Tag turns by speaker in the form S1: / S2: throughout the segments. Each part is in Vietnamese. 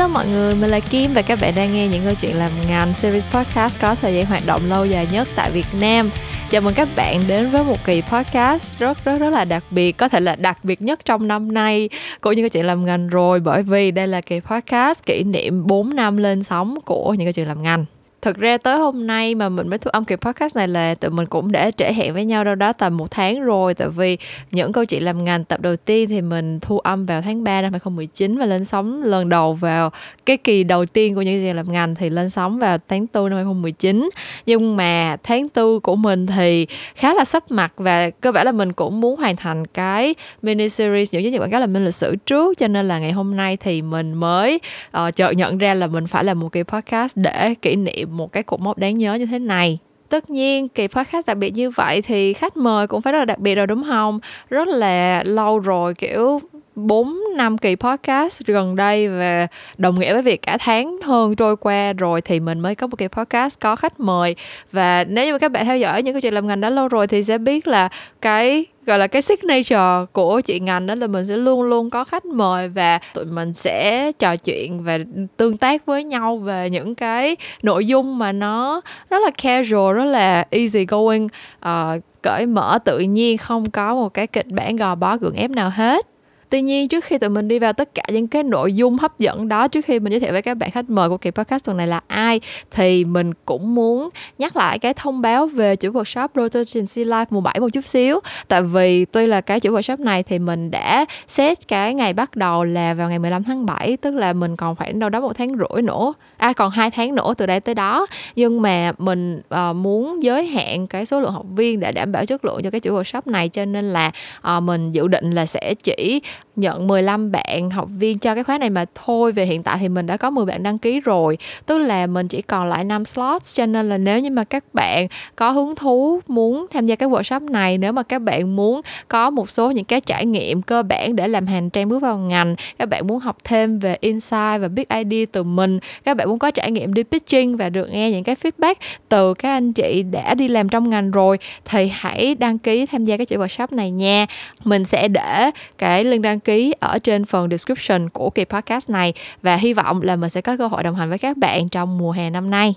S1: Hello mọi người, mình là Kim và các bạn đang nghe những câu chuyện làm ngành series podcast có thời gian hoạt động lâu dài nhất tại Việt Nam. Chào mừng các bạn đến với một kỳ podcast rất rất rất là đặc biệt, có thể là đặc biệt nhất trong năm nay của những câu chuyện làm ngành rồi bởi vì đây là kỳ podcast kỷ niệm 4 năm lên sóng của những câu chuyện làm ngành thực ra tới hôm nay mà mình mới thu âm kỳ podcast này là tụi mình cũng đã trễ hẹn với nhau đâu đó tầm một tháng rồi. Tại vì những câu chuyện làm ngành tập đầu tiên thì mình thu âm vào tháng 3 năm 2019 và lên sóng lần đầu vào cái kỳ đầu tiên của những gì làm ngành thì lên sóng vào tháng 4 năm 2019 nhưng mà tháng 4 của mình thì khá là sắp mặt và cơ bản là mình cũng muốn hoàn thành cái mini series những chiến dịch quảng cáo làm minh lịch sử trước. Cho nên là ngày hôm nay thì mình mới uh, chợt nhận ra là mình phải làm một kỳ podcast để kỷ niệm một cái cột mốc đáng nhớ như thế này. Tất nhiên, kỳ podcast đặc biệt như vậy thì khách mời cũng phải rất là đặc biệt rồi, đúng không? Rất là lâu rồi, kiểu 4 năm kỳ podcast gần đây và đồng nghĩa với việc cả tháng hơn trôi qua rồi thì mình mới có một kỳ podcast có khách mời. Và nếu như các bạn theo dõi những cái chuyện làm ngành đã lâu rồi thì sẽ biết là cái gọi là cái signature của chị ngành đó là mình sẽ luôn luôn có khách mời và tụi mình sẽ trò chuyện và tương tác với nhau về những cái nội dung mà nó rất là casual rất là easy going. Uh, cởi mở tự nhiên không có một cái kịch bản gò bó gượng ép nào hết tuy nhiên, trước khi tụi mình đi vào tất cả những cái nội dung hấp dẫn đó, trước khi mình giới thiệu với các bạn khách mời của kỳ podcast tuần này là ai, thì mình cũng muốn nhắc lại cái thông báo về chuỗi workshop Road to Agency Life mùa 7 một chút xíu. Tại vì tuy là cái chuỗi workshop này thì mình đã set cái ngày bắt đầu là vào ngày 15 tháng 7 tức là mình còn khoảng đâu đó một tháng rưỡi nữa à còn hai tháng nữa từ đây tới đó. Nhưng mà mình uh, muốn giới hạn cái số lượng học viên để đảm bảo chất lượng cho cái chuỗi workshop này cho nên là uh, mình dự định là sẽ chỉ nhận 15 bạn học viên cho cái khóa này mà thôi. Về hiện tại thì mình đã có 10 bạn đăng ký rồi. Tức là mình chỉ còn lại 5 slots cho nên là nếu như mà các bạn có hứng thú muốn tham gia cái workshop này nếu mà các bạn muốn có một số những cái trải nghiệm cơ bản để làm hành trang bước vào ngành các bạn muốn học thêm về insight và biết idea từ mình các bạn muốn có trải nghiệm đi pitching và được nghe những cái feedback từ các anh chị đã đi làm trong ngành rồi, thì hãy đăng ký tham gia cái chuỗi workshop này nha. Mình sẽ để cái link đăng ký ở trên phần description của kỳ podcast này và hy vọng là mình sẽ có cơ hội đồng hành với các bạn trong mùa hè năm nay.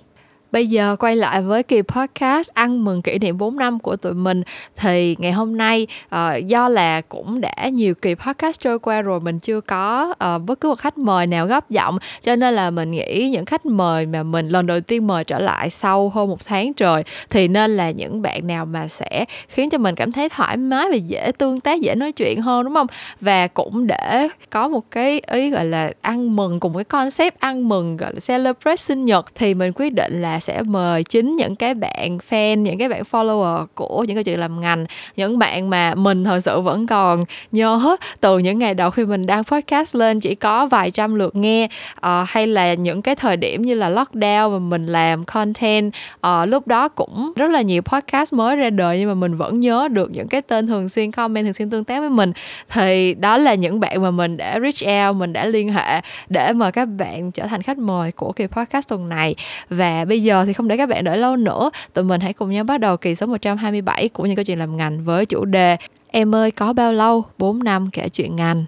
S1: Bây giờ quay lại với kỳ podcast ăn mừng kỷ niệm 4 năm của tụi mình. Thì ngày hôm nay uh, do là cũng đã nhiều kỳ podcast trôi qua rồi mình chưa có uh, bất cứ một khách mời nào góp giọng. Cho nên là mình nghĩ những khách mời mà mình lần đầu tiên mời trở lại sau hơn một tháng trời thì nên là những bạn nào mà sẽ khiến cho mình cảm thấy thoải mái và dễ tương tác dễ nói chuyện hơn đúng không? Và cũng để có một cái ý gọi là ăn mừng cùng cái concept ăn mừng gọi là celebrate sinh nhật thì mình quyết định là sẽ mời chính những cái bạn fan những cái bạn follower của những cái chuyện làm ngành những bạn mà mình thật sự vẫn còn nhớ từ những ngày đầu khi mình đăng podcast lên chỉ có vài trăm lượt nghe. Uh, hay là những cái thời điểm như là lockdown mà mình làm content uh, lúc đó cũng rất là nhiều podcast mới ra đời nhưng mà mình vẫn nhớ được những cái tên thường xuyên comment thường xuyên tương tác với mình. Thì đó là những bạn mà mình đã reach out mình đã liên hệ để mời các bạn trở thành khách mời của kỳ podcast tuần này. Và bây giờ giờ thì không để các bạn đợi lâu nữa. Tụi mình hãy cùng nhau bắt đầu kỳ số 127 của những câu chuyện làm ngành với chủ đề Em ơi, có bao lâu? 4 năm, kể chuyện ngành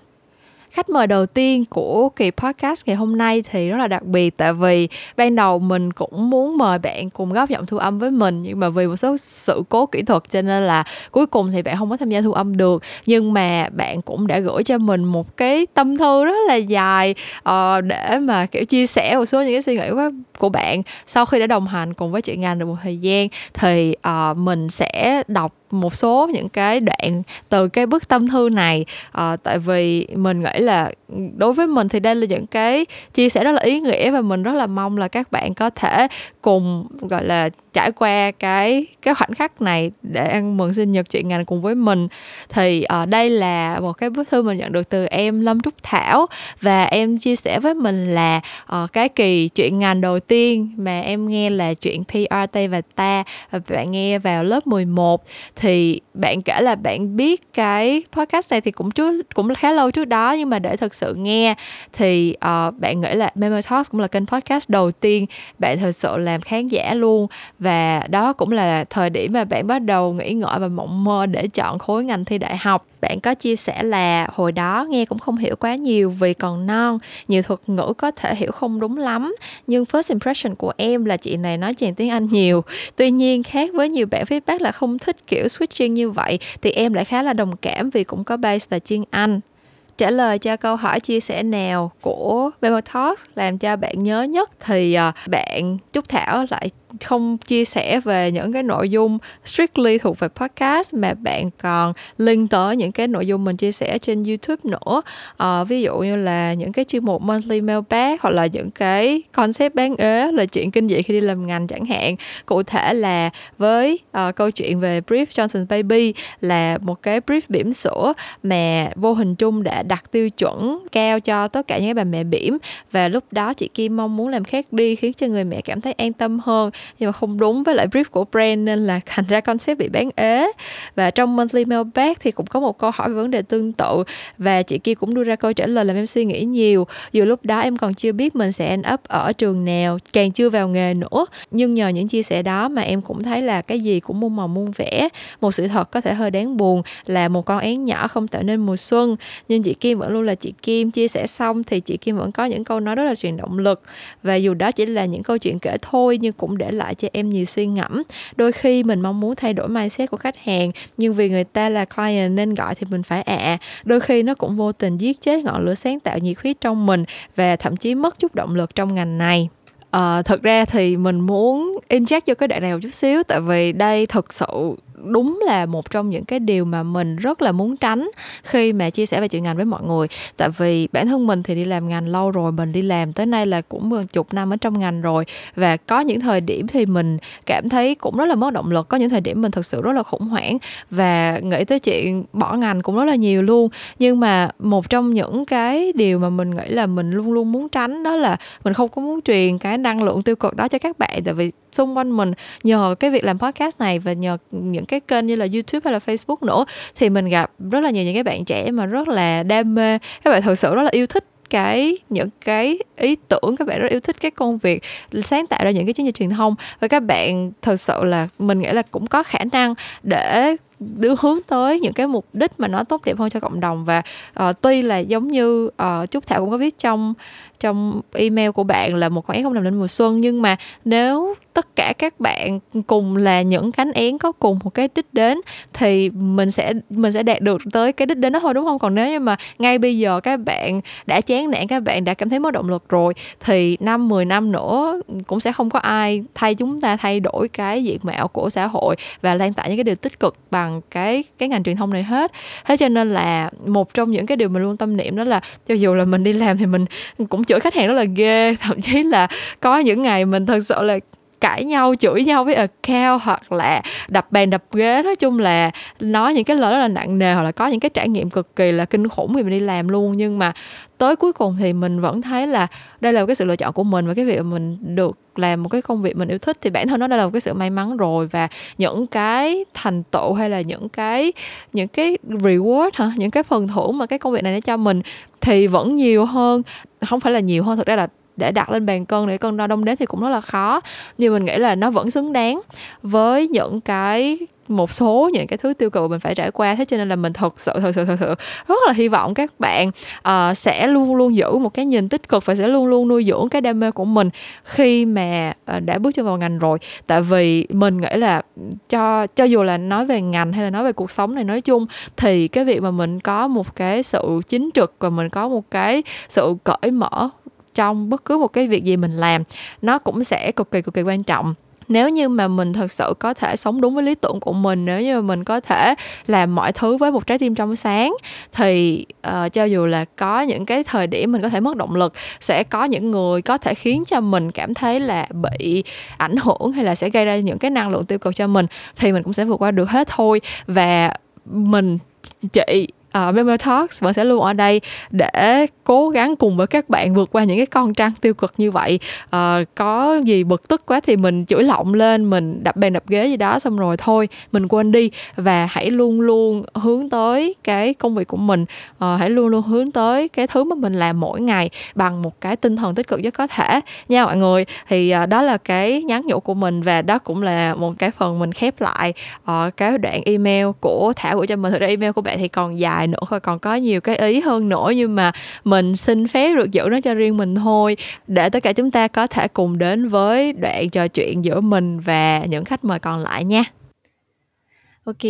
S1: khách mời đầu tiên của kỳ podcast ngày hôm nay thì rất là đặc biệt. Tại vì ban đầu mình cũng muốn mời bạn cùng góp giọng thu âm với mình nhưng mà vì một số sự cố kỹ thuật cho nên là cuối cùng thì bạn không có tham gia thu âm được. Nhưng mà bạn cũng đã gửi cho mình một cái tâm thư rất là dài uh, để mà kiểu chia sẻ một số những cái suy nghĩ của, của bạn sau khi đã đồng hành cùng với chị ngành được một thời gian. Thì uh, mình sẽ đọc một số những cái đoạn từ cái bức tâm thư này. À, tại vì mình nghĩ là đối với mình thì đây là những cái chia sẻ rất là ý nghĩa và mình rất là mong là các bạn có thể cùng gọi là trải qua cái cái khoảnh khắc này để ăn mừng sinh nhật chuyện ngành cùng với mình thì ở uh, đây là một cái bức thư mình nhận được từ em Lâm Trúc Thảo và em chia sẻ với mình là uh, cái kỳ chuyện ngành đầu tiên mà em nghe là chuyện PRT và ta và bạn nghe vào lớp 11 thì bạn kể là bạn biết cái podcast này thì cũng trước cũng khá lâu trước đó nhưng mà để thực sự nghe thì uh, bạn nghĩ là Memo Talks cũng là kênh podcast đầu tiên bạn thực sự làm khán giả luôn và đó cũng là thời điểm mà bạn bắt đầu nghĩ ngợi và mộng mơ để chọn khối ngành thi đại học. Bạn có chia sẻ là hồi đó nghe cũng không hiểu quá nhiều vì còn non, nhiều thuật ngữ có thể hiểu không đúng lắm. Nhưng first impression của em là chị này nói chuyện tiếng anh nhiều. Tuy nhiên khác với nhiều bạn feedback là không thích kiểu switching như vậy, thì em lại khá là đồng cảm vì cũng có base là chuyên anh. Trả lời cho câu hỏi chia sẻ nào của Memo Talks làm cho bạn nhớ nhất thì ờ, bạn Trúc Thảo lại không chia sẻ về những cái nội dung strictly thuộc về podcast mà bạn còn link tới những cái nội dung mình chia sẻ trên YouTube nữa. À, ví dụ như là những cái chuyên mục monthly mailbag hoặc là những cái concept bán ế là chuyện kinh dị khi đi làm ngành chẳng hạn. Cụ thể là với uh, câu chuyện về brief Johnson Baby là một cái brief bỉm sữa mà vô hình chung đã đặt tiêu chuẩn cao cho tất cả những bà mẹ bỉm. Và lúc đó chị Kim mong muốn làm khác đi khiến cho người mẹ cảm thấy an tâm hơn nhưng mà không đúng với lại brief của brand nên là thành ra concept bị bán ế. Và trong monthly mailbag thì cũng có một câu hỏi về vấn đề tương tự. Và chị kia cũng đưa ra câu trả lời làm em suy nghĩ nhiều. Dù lúc đó em còn chưa biết mình sẽ end up ở trường nào, càng chưa vào nghề nữa. Nhưng nhờ những chia sẻ đó mà em cũng thấy là cái gì cũng muôn màu muôn vẻ. Một sự thật có thể hơi đáng buồn là một con én nhỏ không tạo nên mùa xuân. Nhưng chị Kim vẫn luôn là chị Kim. Chia sẻ xong thì chị Kim vẫn có những câu nói rất là truyền động lực. Và dù đó chỉ là những câu chuyện kể thôi nhưng cũng để để lại cho em nhiều suy ngẫm đôi khi mình mong muốn thay đổi mindset của khách hàng nhưng vì người ta là client nên gọi thì mình phải ạ à. đôi khi nó cũng vô tình giết chết ngọn lửa sáng tạo nhiệt huyết trong mình và thậm chí mất chút động lực trong ngành này uh, thật ra thì mình muốn inject cho cái đoạn này một chút xíu tại vì đây thực sự đúng là một trong những cái điều mà mình rất là muốn tránh khi mà chia sẻ về chuyện ngành với mọi người. Tại vì bản thân mình thì đi làm ngành lâu rồi, mình đi làm tới nay là cũng gần chục năm ở trong ngành rồi. Và có những thời điểm thì mình cảm thấy cũng rất là mất động lực, có những thời điểm mình thực sự rất là khủng hoảng và nghĩ tới chuyện bỏ ngành cũng rất là nhiều luôn. Nhưng mà một trong những cái điều mà mình nghĩ là mình luôn luôn muốn tránh đó là mình không có muốn truyền cái năng lượng tiêu cực đó cho các bạn. Tại vì xung quanh mình nhờ cái việc làm podcast này và nhờ những cái kênh như là YouTube hay là Facebook nữa thì mình gặp rất là nhiều những cái bạn trẻ mà rất là đam mê. Các bạn thực sự rất là yêu thích cái những cái ý tưởng các bạn rất yêu thích cái công việc sáng tạo ra những cái chiến dịch truyền thông. Và các bạn thực sự là mình nghĩ là cũng có khả năng để đưa hướng tới những cái mục đích mà nó tốt đẹp hơn cho cộng đồng. Và uh, tuy là giống như uh, Trúc Thảo cũng có viết trong trong email của bạn là một con én không làm nên mùa xuân. Nhưng mà nếu tất cả các bạn cùng là những cánh én có cùng một cái đích đến, thì mình sẽ mình sẽ đạt được tới cái đích đến đó thôi, đúng không? Còn nếu như mà ngay bây giờ các bạn đã chán nản, các bạn đã cảm thấy mất động lực rồi, thì năm 10 năm nữa cũng sẽ không có ai thay chúng ta thay đổi cái diện mạo của xã hội và lan tỏa những cái điều tích cực bằng cái cái ngành truyền thông này hết. Thế cho nên là một trong những cái điều mình luôn tâm niệm đó là cho dù là mình đi làm thì mình cũng chửi khách hàng rất là ghê. Thậm chí là có những ngày mình thật sự là cãi nhau, chửi nhau với account hoặc là đập bàn đập ghế. Nói chung là nói những cái lời rất là nặng nề hoặc là có những cái trải nghiệm cực kỳ là kinh khủng khi mình đi làm luôn. Nhưng mà tới cuối cùng thì mình vẫn thấy là đây là một cái sự lựa chọn của mình và cái việc mình được làm một cái công việc mình yêu thích thì bản thân nó đã là một cái sự may mắn rồi. Và những cái thành tựu hay là những cái những cái reward hả? Những cái phần thưởng mà cái công việc này nó cho mình thì vẫn nhiều hơn, không phải là nhiều hơn, thực ra là để đặt lên bàn cân để cân đo đong đếm thì cũng rất là khó. Nhưng mình nghĩ là nó vẫn xứng đáng với những cái một số những cái thứ tiêu cực mình phải trải qua. Thế cho nên là mình thật sự thật sự thật sự rất là hy vọng các bạn uh, sẽ luôn luôn giữ một cái nhìn tích cực và sẽ luôn luôn nuôi dưỡng cái đam mê của mình khi mà uh, đã bước chân vào ngành rồi. Tại vì mình nghĩ là cho cho dù là nói về ngành hay là nói về cuộc sống này nói chung thì cái việc mà mình có một cái sự chính trực và mình có một cái sự cởi mở trong bất cứ một cái việc gì mình làm nó cũng sẽ cực kỳ cực kỳ quan trọng. Nếu như mà mình thật sự có thể sống đúng với lý tưởng của mình nếu như mà mình có thể làm mọi thứ với một trái tim trong sáng thì uh, cho dù là có những cái thời điểm mình có thể mất động lực sẽ có những người có thể khiến cho mình cảm thấy là bị ảnh hưởng hay là sẽ gây ra những cái năng lượng tiêu cực cho mình thì mình cũng sẽ vượt qua được hết thôi. Và mình chị Ờ, uh, Memo Talks vẫn sẽ luôn ở đây để cố gắng cùng với các bạn vượt qua những cái con trăng tiêu cực như vậy. Uh, có gì bực tức quá thì mình chửi lọng lên mình đập bàn đập ghế gì đó xong rồi thôi mình quên đi. Và hãy luôn luôn hướng tới cái công việc của mình. Uh, hãy luôn luôn hướng tới cái thứ mà mình làm mỗi ngày bằng một cái tinh thần tích cực nhất có thể. Nha mọi người thì uh, đó là cái nhắn nhủ của mình và đó cũng là một cái phần mình khép lại uh, cái đoạn email của thảo gửi cho mình. Thực ra email của bạn thì còn dài nữa và còn có nhiều cái ý hơn nữa nhưng mà mình xin phép được giữ nó cho riêng mình thôi. Để tất cả chúng ta có thể cùng đến với đoạn trò chuyện giữa mình và những khách mời còn lại nha. Ok.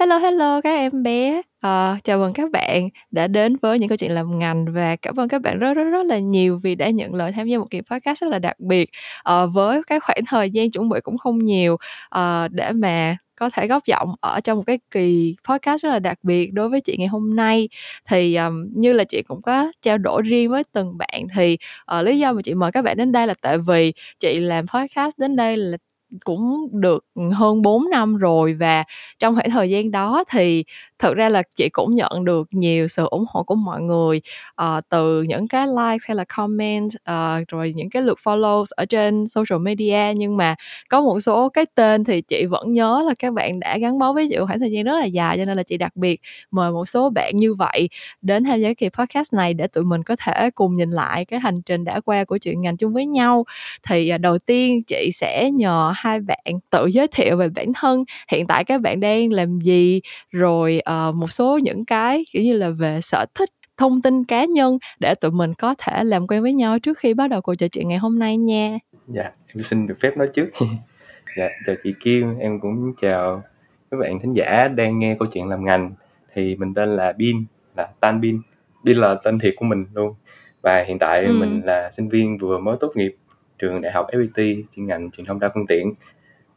S1: Hello hello các em bé. À, chào mừng các bạn đã đến với những câu chuyện làm ngành và cảm ơn các bạn rất rất rất là nhiều vì đã nhận lời tham gia một kỳ podcast rất là đặc biệt. À, với cái khoảng thời gian chuẩn bị cũng không nhiều. À, để mà có thể góp giọng ở trong một cái kỳ podcast rất là đặc biệt đối với chị ngày hôm nay. Thì um, như là chị cũng có trao đổi riêng với từng bạn thì uh, lý do mà chị mời các bạn đến đây là tại vì chị làm podcast đến đây là cũng được ừ, hơn 4 năm rồi và trong khoảng thời gian đó thì thật ra là chị cũng nhận được nhiều sự ủng hộ của mọi người uh, từ những cái likes hay là comment uh, ờ, rồi những cái lượt follow ở trên social media. Nhưng mà có một số cái tên thì chị vẫn nhớ là các bạn đã gắn bó với chị khoảng thời gian rất là dài cho nên là chị đặc biệt mời một số bạn như vậy đến tham gia kỳ podcast này để tụi mình có thể cùng nhìn lại cái hành trình đã qua của chuyện ngành chung với nhau. Thì uh, đầu tiên chị sẽ nhờ hai bạn tự giới thiệu về bản thân hiện tại các bạn đang làm gì rồi uh, một số những cái kiểu như là về sở thích thông tin cá nhân để tụi mình có thể làm quen với nhau trước khi bắt đầu cuộc trò chuyện ngày hôm nay nha.
S2: Dạ, em xin được phép nói trước. dạ, chào chị Kim, em cũng chào các bạn thính giả đang nghe câu chuyện làm ngành. Thì mình tên là Bin, là Tan Bin. Bin là tên thiệt của mình luôn. Và hiện tại ừ. mình là sinh viên vừa mới tốt nghiệp trường đại học FPT chuyên ngành truyền thông đa phương tiện.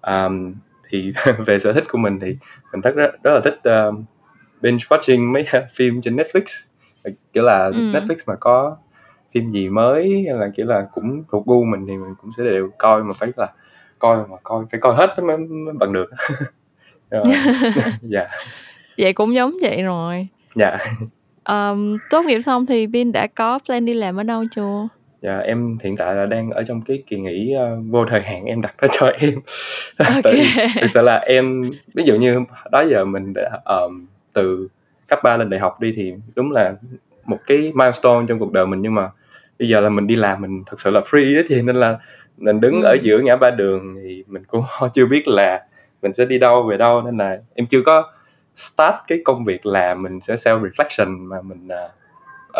S2: Um, thì về sở thích của mình thì mình rất rất, rất là thích uh, binge watching mấy phim trên Netflix. Kiểu là ừ. Netflix mà có phim gì mới hay là kiểu là cũng thuộc gu mình thì mình cũng sẽ đều coi mà phải là coi mà coi phải coi hết mới, mới bằng được.
S1: Dạ. Vậy cũng giống vậy rồi.
S2: Dạ.
S1: Um, tốt nghiệp xong thì Bin đã có plan đi làm ở đâu chưa
S2: Dạ, em hiện tại là đang ở trong cái kỳ nghỉ uh, vô thời hạn em đặt ra cho em.
S1: Tại
S2: thực sự là em ví dụ như đó giờ mình đã um, từ cấp 3 lên đại học đi thì đúng là một cái milestone trong cuộc đời mình nhưng mà bây giờ là mình đi làm mình thật sự là free á thì nên là mình đứng ừ. ở giữa ngã ba đường thì mình cũng chưa biết là mình sẽ đi đâu về đâu nên là em chưa có start cái công việc là mình sẽ self reflection mà mình uh,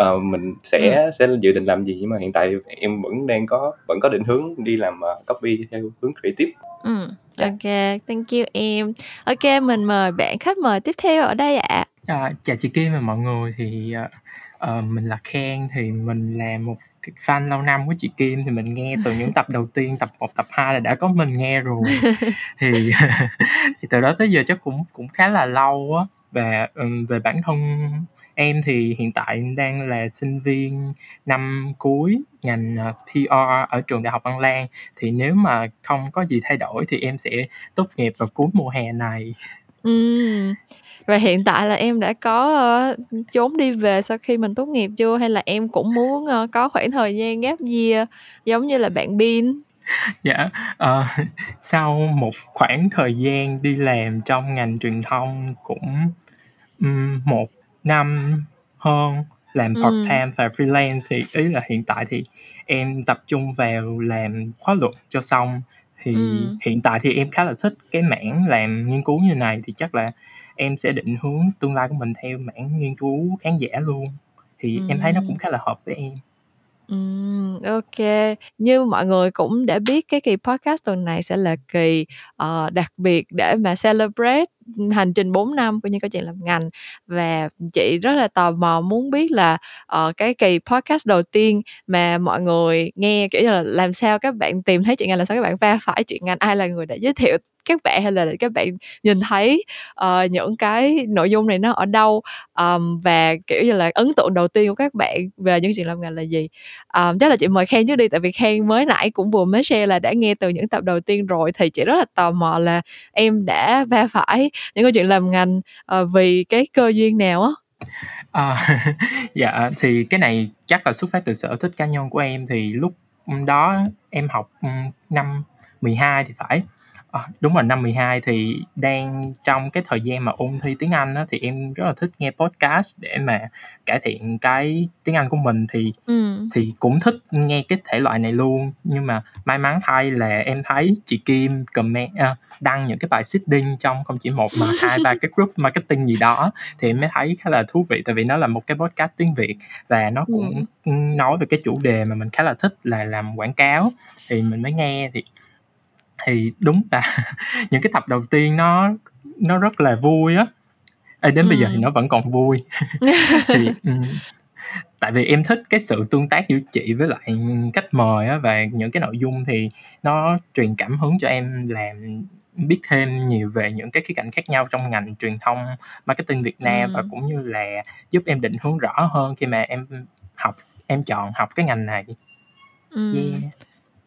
S2: uh, mình sẽ ừ. sẽ dự định làm gì nhưng mà hiện tại em vẫn đang có vẫn có định hướng đi làm uh, copy theo hướng creative.
S1: Ừ. Yeah. Ok, thank you em. Ok, mình mời bạn khách mời tiếp theo ở đây ạ.
S3: À. À, chào chị Kim và mọi người thì uh, mình là Ken thì mình là một fan lâu năm của chị Kim thì mình nghe từ những tập đầu tiên tập 1, tập 2 là đã có mình nghe rồi thì thì từ đó tới giờ chắc cũng cũng khá là lâu á và um, về bản thân Em thì hiện tại đang là sinh viên năm cuối ngành ờ, PR ở trường Đại học Văn Lang. Thì nếu mà không có gì thay đổi thì em sẽ tốt nghiệp vào cuối mùa hè này.
S1: Ừm. Và hiện tại là em đã có, ơ, trốn đi về sau khi mình tốt nghiệp chưa? Hay là em cũng muốn, ơ, có khoảng thời gian gap year giống như là bạn Bin?
S3: Dạ, ờ, sau một khoảng thời gian đi làm trong ngành truyền thông cũng, ừm, 1 năm hơn làm part time ừ. và freelance thì ý là hiện tại thì em tập trung vào làm khóa luận cho xong thì ừ. hiện tại thì em khá là thích cái mảng làm nghiên cứu như này thì chắc là em sẽ định hướng tương lai của mình theo mảng nghiên cứu khán giả luôn thì ừ. em thấy nó cũng khá là hợp với em
S1: Ừm, ok. Như mọi người cũng đã biết cái kỳ podcast tuần này sẽ là kỳ, ờ, đặc biệt để mà celebrate, hành trình 4 năm của những câu chuyện làm ngành. Và chị rất là tò mò muốn biết là, ờ, cái kỳ podcast đầu tiên mà mọi người nghe, kiểu như là, làm sao các bạn tìm thấy chuyện ngành, làm sao các bạn va phải chuyện ngành, ai là người đã giới thiệu các bạn hay là các bạn nhìn thấy uh, những cái nội dung này nó ở đâu um, và kiểu như là ấn tượng đầu tiên của các bạn về những chuyện làm ngành là gì? Um, chắc là chị mời khen trước đi tại vì khen mới nãy cũng vừa mới share là đã nghe từ những tập đầu tiên rồi thì chị rất là tò mò là em đã va phải những câu chuyện làm ngành uh, vì cái cơ duyên nào á?
S3: À, dạ thì cái này chắc là xuất phát từ sở thích cá nhân của em thì lúc đó em học năm 12 thì phải. À, đúng rồi năm 12 thì đang trong cái thời gian mà ôn thi tiếng Anh á, thì em rất là thích nghe podcast để mà cải thiện cái tiếng Anh của mình thì
S1: Ừm.
S3: thì cũng thích nghe cái thể loại này luôn nhưng mà may mắn thay là em thấy chị Kim comment à, đăng những cái bài seeding trong không chỉ một mà hai ba cái group marketing gì đó thì em mới thấy khá là thú vị tại vì nó là một cái podcast tiếng Việt và nó cũng nói về cái chủ đề mà mình khá là thích là làm quảng cáo thì mình mới nghe thì thì đúng là những cái tập đầu tiên nó nó rất là vui á Ê, đến ừ. bây giờ thì nó vẫn còn vui thì um, tại vì em thích cái sự tương tác giữa chị với lại cách mời á và những cái nội dung thì nó truyền cảm hứng cho em làm biết thêm nhiều về những cái khía cạnh khác nhau trong ngành truyền thông marketing Việt Nam ừ. và cũng như là giúp em định hướng rõ hơn khi mà em học em chọn học cái ngành này.
S1: Ừ. Yeah.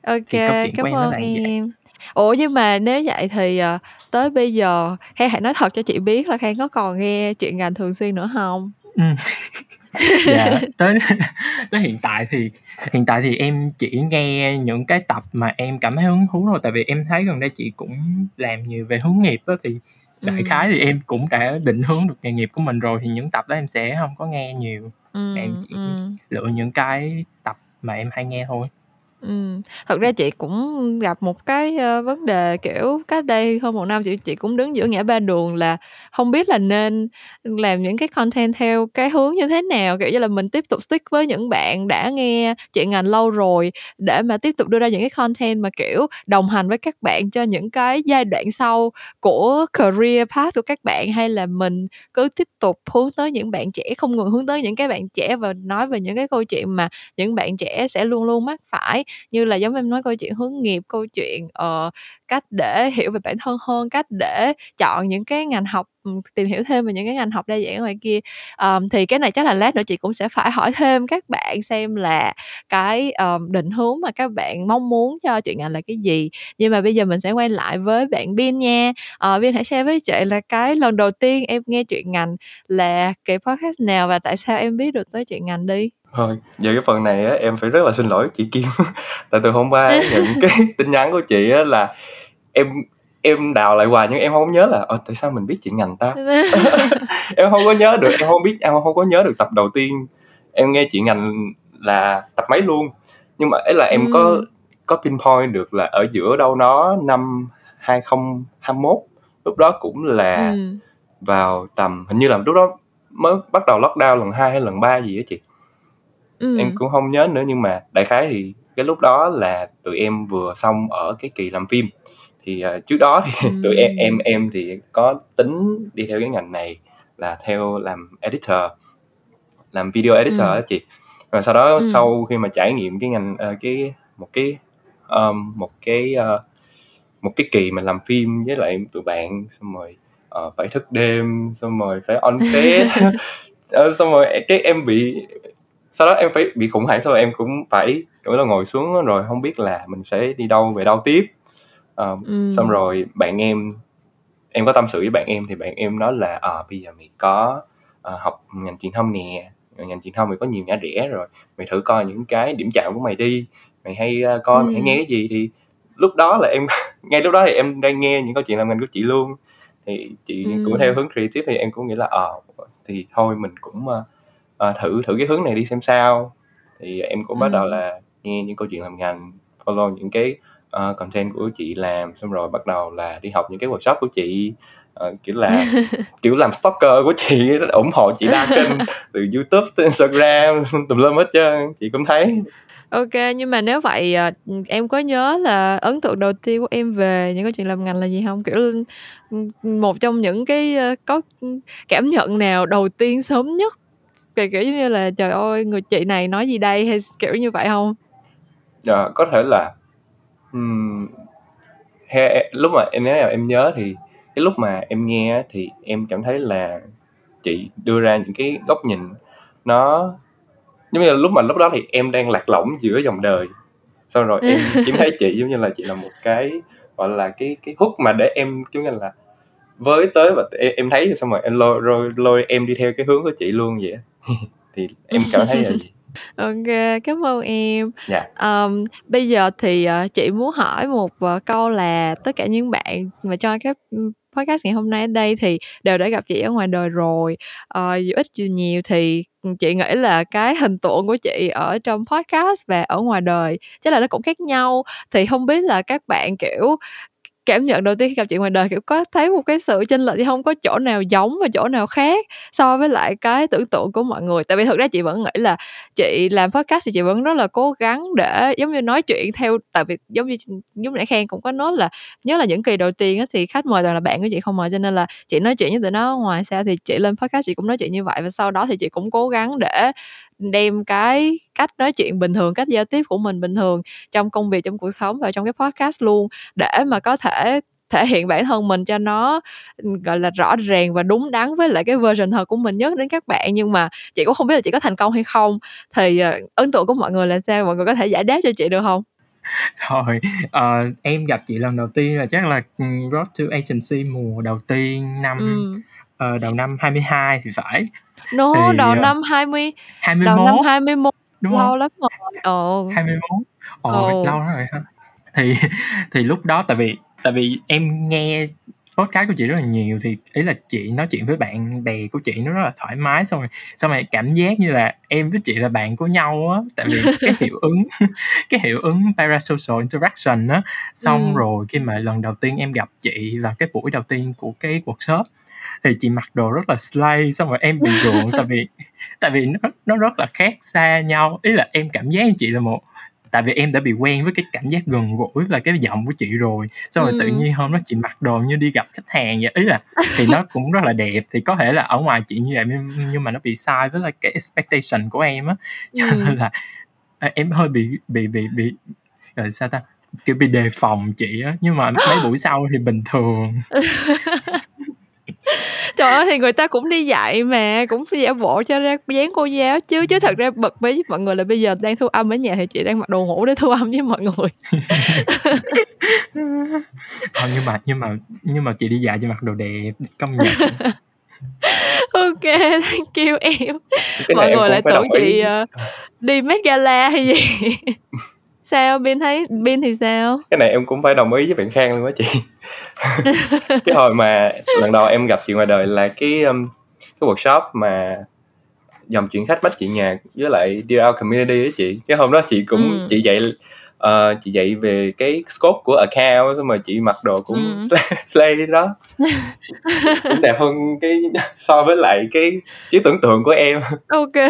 S1: Ok, cảm ơn em. em. Ủa nhưng mà nếu vậy thì uh, tới bây giờ Khang hãy nói thật cho chị biết là Khang có còn nghe chuyện ngành thường xuyên nữa không?
S3: Ừ. dạ tới tới hiện tại thì hiện tại thì em chỉ nghe những cái tập mà em cảm thấy hứng thú thôi tại vì em thấy gần đây chị cũng làm nhiều về hướng nghiệp đó thì đại ừ. khái thì em cũng đã định hướng được nghề nghiệp của mình rồi thì những tập đó em sẽ không có nghe nhiều ừ, em chỉ ừ. lựa những cái tập mà em hay nghe thôi
S1: Ừm, thật ra chị cũng gặp một cái, ờ, vấn đề, kiểu, cách đây hơn một năm chị chị cũng đứng giữa ngã ba đường là không biết là nên làm những cái content theo cái hướng như thế nào, kiểu như là, mình tiếp tục stick với những bạn đã nghe chuyện ngành lâu rồi để mà tiếp tục đưa ra những cái content mà, kiểu, đồng hành với các bạn cho những cái giai đoạn sau của career path của các bạn, hay là mình cứ tiếp tục hướng tới những bạn trẻ, không ngừng hướng tới những cái bạn trẻ và nói về những cái câu chuyện mà những bạn trẻ sẽ luôn luôn mắc phải như là giống em nói câu chuyện hướng nghiệp câu chuyện uh, cách để hiểu về bản thân hơn cách để chọn những cái ngành học tìm hiểu thêm về những cái ngành học đa dạng ngoài kia. Um, thì cái này chắc là lát nữa chị cũng sẽ phải hỏi thêm các bạn xem là cái um, định hướng mà các bạn mong muốn cho chuyện ngành là cái gì. Nhưng mà bây giờ mình sẽ quay lại với bạn Bin nha. Uh, Bin hãy share với chị là cái lần đầu tiên em nghe chuyện ngành là cái podcast nào và tại sao em biết được tới chuyện ngành đi?
S2: Thôi, về cái phần này á, em phải rất là xin lỗi chị Kim Tại từ hôm qua nhận cái tin nhắn của chị á là em em đào lại hoài nhưng em không nhớ là tại sao mình biết chuyện ngành ta em không có nhớ được em không biết em không có nhớ được tập đầu tiên em nghe chuyện ngành là tập mấy luôn nhưng mà ấy là em ừ. có có pinpoint được là ở giữa đâu nó năm 2021 lúc đó cũng là ừ. vào tầm hình như là lúc đó mới bắt đầu lockdown lần hai hay lần ba gì á chị ừ. em cũng không nhớ nữa nhưng mà đại khái thì cái lúc đó là tụi em vừa xong ở cái kỳ làm phim thì uh, trước đó thì ừ. tụi em em em thì có tính đi theo cái ngành này là theo làm editor làm video editor ừ. chị và sau đó ừ. sau khi mà trải nghiệm cái ngành uh, cái một cái um, một cái uh, một cái kỳ mà làm phim với lại tụi bạn xong rồi uh, phải thức đêm xong rồi phải on set xong rồi cái em bị sau đó em phải bị khủng hoảng sau rồi em cũng phải kiểu là ngồi xuống rồi không biết là mình sẽ đi đâu về đâu tiếp uh, ừ. xong rồi bạn em em có tâm sự với bạn em thì bạn em nói là à, bây giờ mày có uh, học ngành truyền thông nè ngành truyền thông mày có nhiều ngã rẽ rồi mày thử coi những cái điểm chạm của mày đi mày hay uh, coi ừ. mày hay nghe cái gì thì lúc đó là em ngay lúc đó thì em đang nghe những câu chuyện làm ngành của chị luôn thì chị ừ. cũng theo hướng creative thì em cũng nghĩ là ờ à, thì thôi mình cũng uh, uh, thử thử cái hướng này đi xem sao. Thì em cũng ừ. bắt đầu là nghe những câu chuyện làm ngành follow những cái uh, content của chị làm xong rồi bắt đầu là đi học những cái workshop của chị. Uh, kiểu là kiểu làm stalker của chị ủng hộ chị đa kênh từ youtube tới instagram tùm lum hết trơn chị cũng thấy.
S1: Ok nhưng mà nếu vậy em có nhớ là ấn tượng đầu tiên của em về những cái chuyện làm ngành là gì không? Kiểu một trong những cái có cảm nhận nào đầu tiên sớm nhất kiểu kiểu như là trời ơi người chị này nói gì đây? hay kiểu như vậy không?
S2: Dạ có thể là um, he, lúc mà em nếu là em nhớ thì cái lúc mà em nghe thì em cảm thấy là chị đưa ra những cái góc nhìn nó giống như là lúc mà lúc đó thì em đang lạc lõng giữa dòng đời. Xong rồi em chỉ thấy chị giống như là chị là một cái gọi là cái cái hút mà để em giống như là với tới và em, em thấy xong rồi em lôi, lôi lôi em đi theo cái hướng của chị luôn vậy thì em cảm thấy là gì
S1: OK, cảm ơn em.
S2: Dạ.
S1: Ờm, bây giờ thì, ờ, chị muốn hỏi một, ờ, câu là tất cả những bạn mà cho cái, podcast ngày hôm nay ở đây thì đều đã gặp chị ở ngoài đời rồi, ờ, dù ít dù nhiều thì, chị nghĩ là cái hình tượng của chị ở trong podcast và ở ngoài đời chắc là nó cũng khác nhau. Thì hông biết là các bạn, kiểu, cảm nhận đầu tiên khi gặp chị ngoài đời, kiểu, có thấy một cái sự chênh lệch thì không Có chỗ nào giống và chỗ nào khác so với lại cái tưởng tượng của mọi người? Tại vì thực ra chị vẫn nghĩ là chị làm podcast thì chị vẫn rất là cố gắng để, giống như, nói chuyện theo tại vì giống như giống nãy khen cũng có nói là nhớ là những kỳ đầu tiên á thì khách mời toàn là bạn của chị không mời cho nên là chị nói chuyện với tụi nó ngoài sao thì chị lên podcast chị cũng nói chuyện như vậy và sau đó thì chị cũng cố gắng để đem cái cách nói chuyện bình thường, cách giao tiếp của mình bình thường trong công việc, trong cuộc sống và trong cái podcast luôn để mà có thể thể hiện bản thân mình cho nó, gọi là, rõ ràng và đúng đắn với lại cái version thật của mình nhất đến các bạn. Nhưng mà chị cũng không biết là chị có thành công hay không? Thì, ờ, ấn tượng của mọi người là sao? Mọi người có thể giải đáp cho chị được hông?
S3: Rồi, ờ, em gặp chị lần đầu tiên là chắc là, Road to Agency mùa đầu tiên năm,
S1: Ừm.
S3: Ờ, đầu năm 22 thì phải.
S1: No,
S3: Thì,
S1: đầu
S3: ờ
S1: năm 20 đầu
S3: 21.
S1: năm 21,
S3: Đúng
S1: lâu
S3: hông?
S1: lắm rồi, ờ.
S3: 21, ồ,
S1: Ừ.
S3: lâu lắm rồi ha. Thì thì lúc đó tại vì tại vì em nghe podcast của chị rất là nhiều, thì ý là chị nói chuyện với bạn bè của chị nó rất là thoải mái, xong rồi xong rồi cảm giác như là em với chị là bạn của nhau á. Tại vì cái hiệu ứng cái hiệu ứng parasocial interaction á. Xong
S1: Ừm.
S3: rồi khi mà lần đầu tiên em gặp chị vào cái buổi đầu tiên của cái workshop thì chị mặc đồ rất là slay, xong rồi em bị gượng tại vì tại vì nó nó rất là khác xa nhau. Ý là em cảm giác chị là một tại vì em đã bị quen với cái cảm giác gần gũi là cái giọng của chị rồi, xong rồi tự
S1: Ừm.
S3: nhiên hôm đó chị mặc đồ như đi gặp khách hàng vậy. Ý là thì nó cũng rất là đẹp, thì có thể là ở ngoài chị như vậy nhưng mà nó bị sai với lại cái expectation của em á. Cho nên
S1: Ừm.
S3: là, à, em hơi bị bị bị bị, là, sao ta, kiểu, bị đề phòng chị á, nhưng mà mấy buổi sau thì bình thường.
S1: Trời ơi, thì người ta cũng đi dạy mà, cũng giả bộ cho ra dáng cô giáo chứ. Chứ thật ra bật với mọi người là bây giờ đang thu âm ở nhà thì chị đang mặc đồ ngủ để thu âm với mọi người.
S3: Ờ, nhưng mà nhưng mà nhưng mà chị đi dạy chị mặc đồ đẹp, công nhận.
S1: OK, thank you em.
S2: Cái
S1: Mọi người lại tưởng
S2: ý.
S1: chị, ờ, đi Met Gala hay gì. Sao, Bin thấy Bin thì sao?
S2: Cái này em cũng phải đồng ý với bạn Khang luôn á chị. Cái hồi mà lần đầu em gặp chị ngoài đời là cái, ưm, cái workshop mà dòng chuyện khách bắt chị nhà với lại DR Community á chị. Cái hôm đó chị cũng
S1: Ừm.
S2: chị dạy, ờ, chị dạy về cái scope của account xong rồi chị mặc đồ cũng
S1: Ừm.
S2: slay đó. Cũng đẹp hơn cái so với lại cái trí tưởng tượng của em.
S1: OK.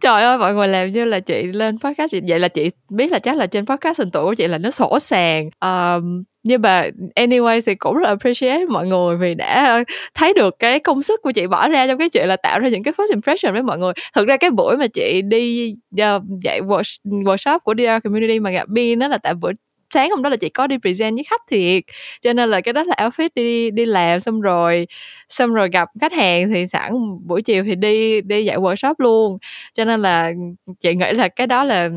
S1: Trời ơi, mọi người làm như là chị lên podcast vậy là chị biết là chắc là trên podcast hình tượng của chị là nó sỗ sàng. Ờm, nhưng mà anyway thì cũng rất là appreciate mọi người vì đã thấy được cái công sức của chị bỏ ra trong cái chuyện là tạo ra những cái first impression với mọi người. Thực ra cái buổi mà chị đi, ờ, dạy workshop của DR Community mà gặp Bin nó là tại bữa sáng hôm đó là chị có đi present với khách thiệt, cho nên là cái đó là outfit đi đi làm xong rồi xong rồi gặp khách hàng thì sẵn buổi chiều thì đi đi dạy workshop luôn. Cho nên là chị nghĩ là cái đó là,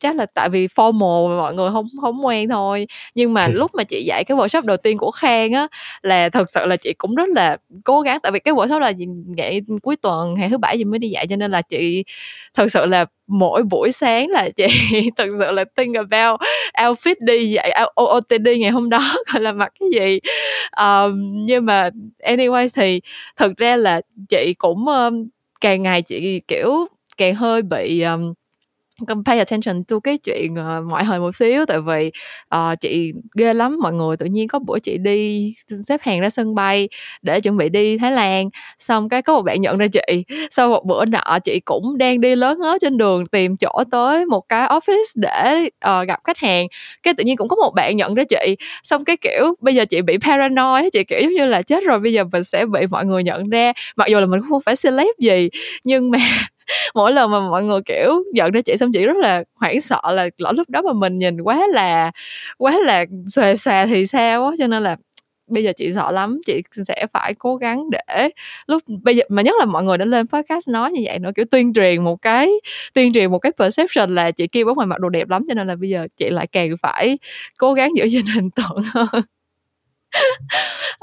S1: chắc là tại vì formal mà mọi người hông hổng quen thôi. Nhưng mà lúc mà chị dạy cái workshop đầu tiên của Khang á là thực sự là chị cũng rất là cố gắng, tại vì cái workshop là dạy cuối tuần, ngày thứ Bảy chị mới đi dạy cho nên là chị thực sự là mỗi buổi sáng là chị thực sự là think about outfit đi dạy OOTD ngày hôm đó coi là mặc cái gì. Ờm, nhưng mà anyway thì thực ra là chị cũng, ơm, càng ngày chị, kiểu, càng hơi bị, ờm, pay attention to cái chuyện, uh, ngoại hình một xíu tại vì, uh, chị ghê lắm, mọi người tự nhiên có bữa chị đi xếp hàng ra sân bay để chuẩn bị đi Thái Lan, xong cái có một bạn nhận ra chị. Sau một bữa nọ chị cũng đang đi lớn ngớ trên đường tìm chỗ tới một cái office để, uh, gặp khách hàng, cái tự nhiên cũng có một bạn nhận ra chị. Xong cái, kiểu, bây giờ chị bị paranoid chị, kiểu, giống như là chết rồi bây giờ mình sẽ bị mọi người nhận ra. Mặc dù là mình cũng không phải celeb gì, nhưng mà mỗi lần mà mọi người, kiểu, giận ra chị xong chị rất là hoảng sợ là lỡ lúc đó mà mình nhìn quá là quá là xòe xòe thì sao á. Cho nên là bây giờ chị sợ lắm, chị sẽ phải cố gắng để lúc bây giờ mà nhất là mọi người đã lên podcast nói như vậy nữa, kiểu, tuyên truyền một cái tuyên truyền một cái perception là chị kêu bóng ngoài mặc đồ đẹp lắm, cho nên là bây giờ chị lại càng phải cố gắng giữ gìn hình tượng hơn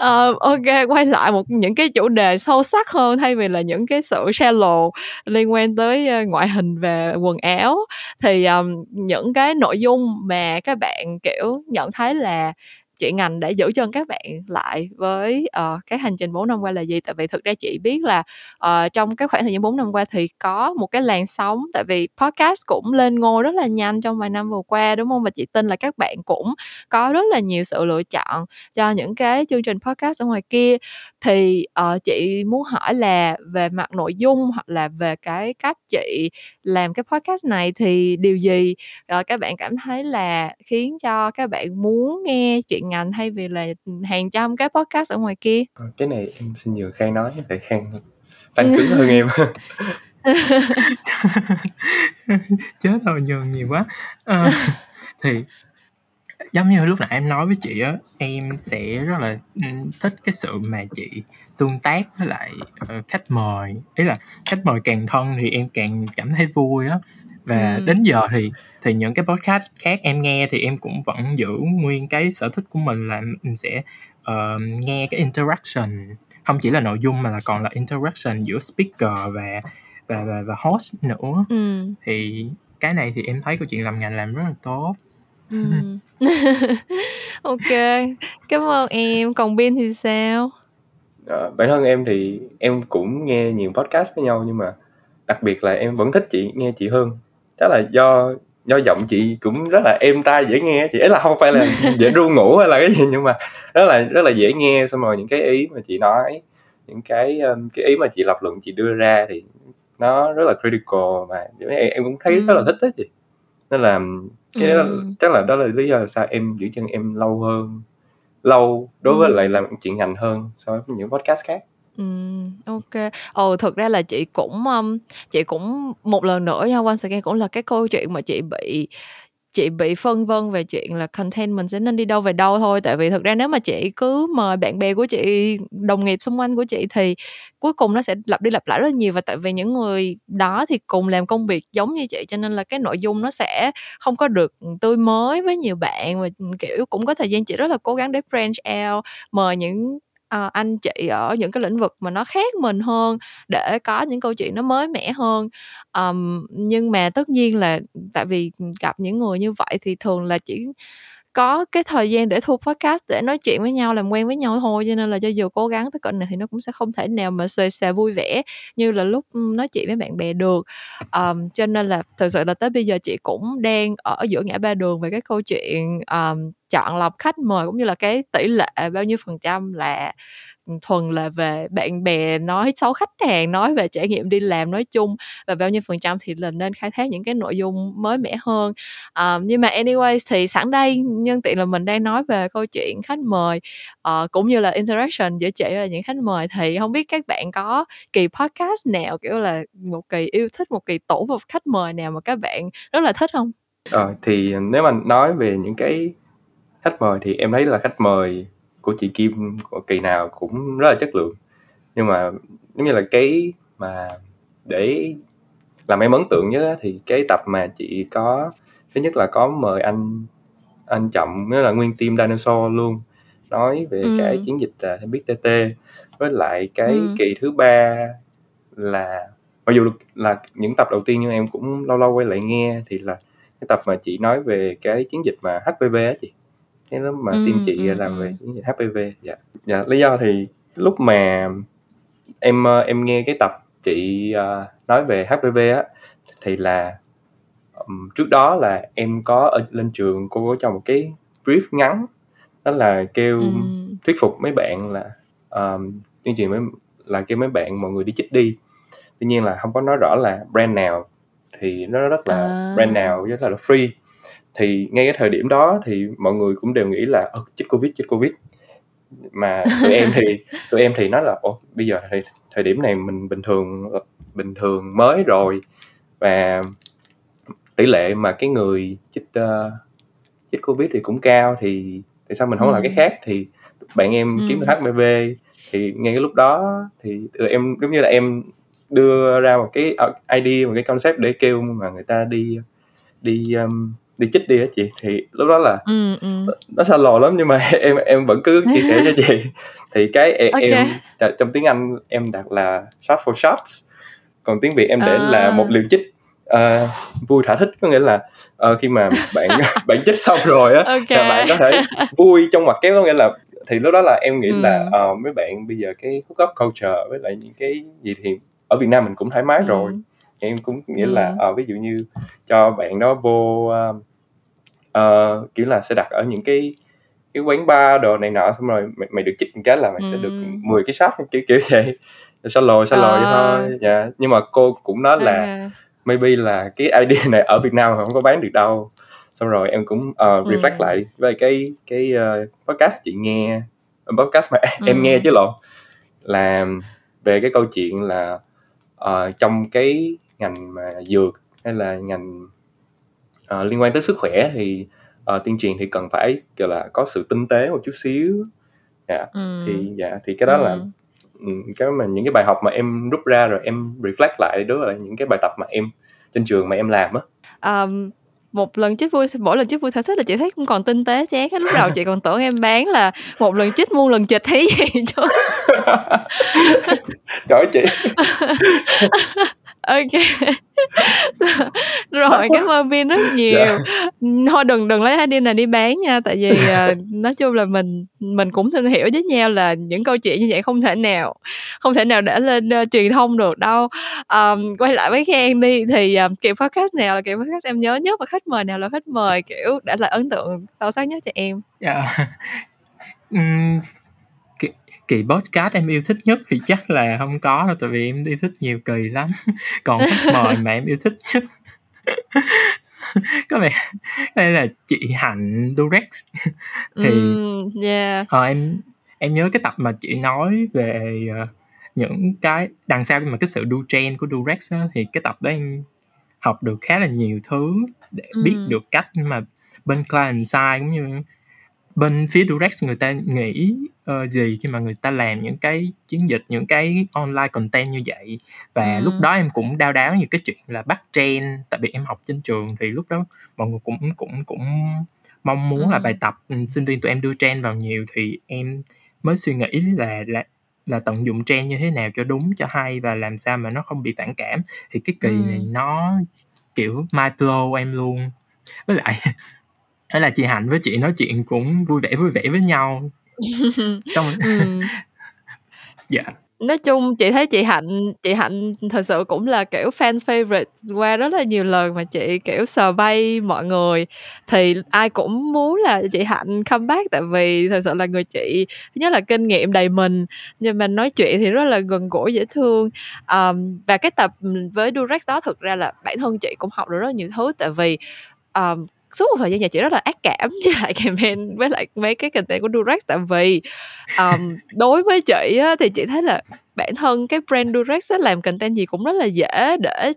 S1: uh, OK, quay lại một những cái chủ đề sâu sắc hơn thay vì là những cái sự shallow liên quan tới, ờ, ngoại hình và quần áo. Thì, um, những cái nội dung mà các bạn, kiểu, nhận thấy là chị ngành đã giữ chân các bạn lại với, uh, cái hành trình 4 năm qua là gì? Tại vì thực ra chị biết là, uh, trong cái khoảng thời gian 4 năm qua thì có một cái làn sóng tại vì podcast cũng lên ngôi rất là nhanh trong vài năm vừa qua, đúng không? Và chị tin là các bạn cũng có rất là nhiều sự lựa chọn cho những cái chương trình podcast ở ngoài kia. Thì, uh, chị muốn hỏi là về mặt nội dung hoặc là về cái cách chị làm cái podcast này thì điều gì, uh, các bạn cảm thấy là khiến cho các bạn muốn nghe chuyện ngành thay vì là, hàng trăm cái podcast ở ngoài kia?
S2: Ờ, cái này em xin nhường Khang nói, tại Khang fan cứng hơn em.
S3: Chết rồi, nhường nhiều quá. Ờ, thì giống như lúc nãy em nói với chị á, em sẽ rất là, ừm, thích cái sự mà chị tương tác với lại, ờ, khách mời. Ý là khách mời càng thân thì em càng cảm thấy vui á. Và
S1: Ừm.
S3: đến giờ thì thì những cái podcast khác em nghe thì em cũng vẫn giữ nguyên cái sở thích của mình là mình sẽ, ờ, nghe cái interaction, hông chỉ là nội dung mà là còn là interaction giữa speaker và và và và host nữa.
S1: Ừm.
S3: Thì cái này thì em thấy câu chuyện làm ngành làm rất là tốt.
S1: Ừm. OK, cảm ơn em. Còn Bin thì sao?
S2: Ờ, bản thân em thì em cũng nghe nhiều podcast với nhau nhưng mà đặc biệt là em vẫn thích chị nghe chị hơn. Chắc là do do giọng chị cũng rất là êm tai, dễ nghe chị. Ý là hông phải là dễ ru ngủ hay là cái gì nhưng mà rất là rất là dễ nghe, xong rồi những cái ý mà chị nói, những cái, ơ, cái ý mà chị lập luận chị đưa ra thì nó rất là critical mà em em cũng thấy rất là
S1: Ừm.
S2: thích á chị. Nên là cái đó
S1: Ừm.
S2: chắc là đó là lý do sao em giữ chân em lâu hơn lâu đối với lại
S1: Ừm.
S2: làm chuyện ngành hơn so với những podcast khác.
S1: Ừm, OK. Ừ, thực ra là chị cũng, ưm, chị cũng một lần nữa nha, once again cũng là cái câu chuyện mà chị bị chị bị phân vân về chuyện là content mình sẽ nên đi đâu về đâu thôi. Tại vì thực ra nếu mà chị cứ mời bạn bè của chị, đồng nghiệp xung quanh của chị thì cuối cùng nó sẽ lặp đi lặp lại rất là nhiều. Và tại vì những người đó thì cùng làm công việc giống như chị cho nên là cái nội dung nó sẽ không có được, ừm, tươi mới với nhiều bạn. Và, ừm, kiểu, cũng có thời gian chị rất là cố gắng để branch out, mời những, ờ, anh chị ở những cái lĩnh vực mà nó khác mình hơn để có những câu chuyện nó mới mẻ hơn. um, nhưng mà tất nhiên là, tại vì, gặp những người như vậy thì thường là chỉ có cái thời gian để thu podcast để nói chuyện với nhau, làm quen với nhau thôi. Cho nên là cho dù cố gắng tới cỡ này thì nó cũng sẽ không thể nào mà xòe xòe vui vẻ như là lúc, nói chuyện với bạn bè được. um, cho nên là thực sự là tới bây giờ chị cũng đang ở giữa ngã ba đường về cái câu chuyện, um, chọn lọc khách mời cũng như là cái tỷ lệ bao nhiêu phần trăm là, thuần là về bạn bè nói xấu khách hàng, nói về trải nghiệm đi làm nói chung và bao nhiêu phần trăm thì là nên khai thác những cái nội dung mới mẻ hơn. uh, nhưng mà anyways thì sẵn đây, nhân tiện là mình đang nói về câu chuyện khách mời, uh, cũng như là interaction giữa chị và những khách mời thì không biết các bạn có kỳ podcast nào, kiểu là, một kỳ yêu thích, một kỳ tổ một khách mời nào mà các bạn rất là thích không?
S2: Ờ, thì nếu mà nói về những cái khách mời thì em thấy là khách mời của chị Kim của kỳ nào cũng rất là chất lượng. Nhưng mà giống như là cái mà để làm em ấn tượng nhất á thì cái tập mà chị có thứ nhất là có mời anh anh Trọng, nghĩa là nguyên team Dinosaur luôn, nói về cái
S1: Ừm.
S2: chiến dịch, à, Thêm biết TT. Với lại cái
S1: Ừm.
S2: kỳ thứ ba là mặc dù là những tập đầu tiên nhưng em cũng lâu lâu quay lại nghe thì là cái tập mà chị nói về cái chiến dịch mà HPV á chị. Cái lúc mà team
S1: Ừm,
S2: chị
S1: ừm,
S2: làm về chiến dịch HPV, dạ. Dạ, lý do thì lúc mà em, ơ, em nghe cái tập chị, ờ, nói về HPV á, thì là, trước đó là em có ở lên trường cô có cho một cái brief ngắn, đó là kêu
S1: Ừm.
S2: thuyết phục mấy bạn là, ờm, tuyên truyền với là kêu mấy bạn mọi người đi chích đi. Tuy nhiên là hông có nói rõ là brand nào, thì nó rất là brand
S1: À.
S2: nào rất là free. Thì ngay cái thời điểm đó thì mọi người cũng đều nghĩ là, ờ, chích Covid, chích Covid. Mà tụi em thì tụi em thì nói là "Ủa, bây giờ thì thời điểm này mình bình thường ờ, bình thường mới rồi và tỷ lệ mà cái người chích, ơ, chích Covid thì cũng cao thì tại sao mình hổng làm cái
S1: Ừm.
S2: khác?" Thì bạn em kiếm được. HPV thì ngay cái lúc đó thì tụi em giống như là em đưa ra một cái, ờ, idea, một cái concept để kêu mà người ta đi đi, ưm, đi chích đi á chị thì lúc đó là
S1: ừ, ừ.
S2: nó xa lò lắm nhưng mà em em vẫn cứ chia sẻ cho chị thì cái em,
S1: Ok.
S2: em trong tiếng Anh em đặt là shot for shots còn tiếng Việt em để
S1: À.
S2: là một liều chích Ờ, vui thỏa thích có nghĩa là ờ, khi mà bạn bạn chích xong rồi á
S1: Ok.
S2: là bạn có thể vui trong mặt kéo có nghĩa là thì lúc đó là em nghĩ là
S1: Ừ.
S2: ờ, mấy bạn bây giờ cái hookup culture với lại những cái gì thì ở Việt Nam mình cũng thoải mái rồi
S1: Ừ.
S2: thì em cũng nghĩ
S1: Ừ.
S2: là ờ, ví dụ như cho bạn đó vô ờ, ờ, kiểu là sẽ đặt ở những cái cái quán bar đồ này nọ xong rồi mày, mày được chích một cái là mày sẽ được
S1: Ừ.
S2: 10 cái shot kiểu kiểu vậy sao lồi sao lồi vậy thôi dạ nhưng mà cô cũng nói là
S1: À.
S2: maybe là cái idea này ở Việt Nam không có bán được đâu xong rồi em cũng uh, reflect
S1: Ừ.
S2: lại về cái cái uh, podcast chị nghe uh, podcast mà
S1: Ừ.
S2: em nghe chứ lộn là về cái câu chuyện là ờ, trong cái ngành mà dược hay là ngành ờ, liên quan tới sức khỏe thì ờ, tuyên truyền thì cần phải kiểu là có sự tinh tế một chút xíu. Dạ.
S1: Ừ.
S2: thì dạ thì cái đó là
S1: Ừ.
S2: ừ, cái mà những cái bài học mà em rút ra rồi em reflect lại đối với những cái bài tập mà em trên trường mà em làm á.
S1: Um, một lần chích vui mỗi lần chích vui thỏa thích là chị thấy cũng còn tinh tế chán lúc đầu chị còn tưởng em bán là một lần chích muôn lần chịch hay gì chứ.
S2: Trời ơi chị
S1: ok. Rồi cảm ơn Vin rất nhiều.
S2: Dạ.
S1: thôi đừng đừng lấy idea này đi bán nha tại vì ờ, nói chung là mình mình cũng tin hiểu với nhau là những câu chuyện như vậy không thể nào không thể nào để lên ờ, truyền thông được đâu. Ờm, quay lại với Khang đi thì uh, kiểu podcast nào là kiểu podcast em nhớ nhất và khách mời nào là khách mời kiểu để lại ấn tượng sâu sắc nhất cho em?
S3: Dạ. Ừm, kỳ, podcast em yêu thích nhất thì chắc là không có đâu tại vì em yêu thích nhiều kỳ lắm. Còn khách mời mà em yêu thích nhất. Có vẻ đây là chị Hạnh Durex. Thì
S1: Ừm, yeah.
S3: ờ, em em nhớ cái tập mà chị nói về ờ, những cái đằng sau mà cái sự đu trend của Durex á, thì cái tập đó em học được khá là nhiều thứ để biết
S1: Ừm.
S3: được cách mà bên client side cũng như bên phía Durex người ta nghĩ ờ, gì khi mà người ta làm những cái chiến dịch những cái online content như vậy và
S1: Ừm.
S3: lúc đó em cũng đau đáo những cái chuyện là bắt trend tại vì em học trên trường thì lúc đó mọi người cũng cũng cũng mong muốn là
S1: Ừm.
S3: bài tập ừ, sinh viên tụi em đưa trend vào nhiều thì em mới suy nghĩ là là là tận dụng trend như thế nào cho đúng cho hay và làm sao mà nó không bị phản cảm thì cái kỳ này
S1: Ừm.
S3: nó kiểu mind blow em luôn với lại thế là chị Hạnh với chị nói chuyện cũng vui vẻ vui vẻ với nhau xong rồi
S1: Ừm.
S3: dạ.
S1: Nói chung chị thấy chị hạnh chị hạnh thật sự cũng là kiểu fan favorite qua rất là nhiều lần mà chị kiểu sờ bay mọi người. Thì ai cũng muốn là chị hạnh comeback tại vì thật sự là người chị thứ nhất là kinh nghiệm đầy mình nhưng mà nói chuyện thì rất là gần gũi dễ thương. Um, và cái tập với Durex đó thực ra là bản thân chị cũng học được rất là nhiều thứ tại vì um, suốt một thời gian dài chị rất là ác cảm với lại campaign với lại mấy cái content của Durex. Tại vì um, đối với chị á, thì chị thấy là bản thân cái brand Durex á, làm content gì cũng rất là dễ để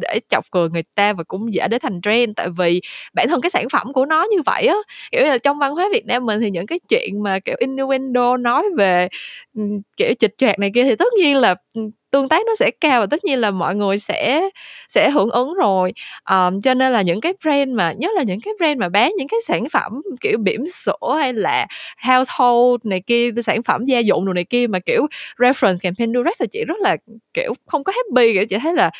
S1: để chọc cười người ta và cũng dễ để thành trend. Tại vì bản thân cái sản phẩm của nó như vậy á kiểu là trong văn hóa Việt Nam mình thì những cái chuyện mà kiểu innuendo nói về kiểu chịch choạc này kia thì tất nhiên là tương tác nó sẽ cao và tất nhiên là mọi người sẽ sẽ hưởng ứng rồi. Um, cho nên là những cái brand mà nhất là những cái brand mà bán những cái sản phẩm kiểu bỉm sữa hay là household này kia sản phẩm gia dụng đồ này kia mà kiểu reference campaign direct là chị rất là kiểu không có happy kiểu chị thấy là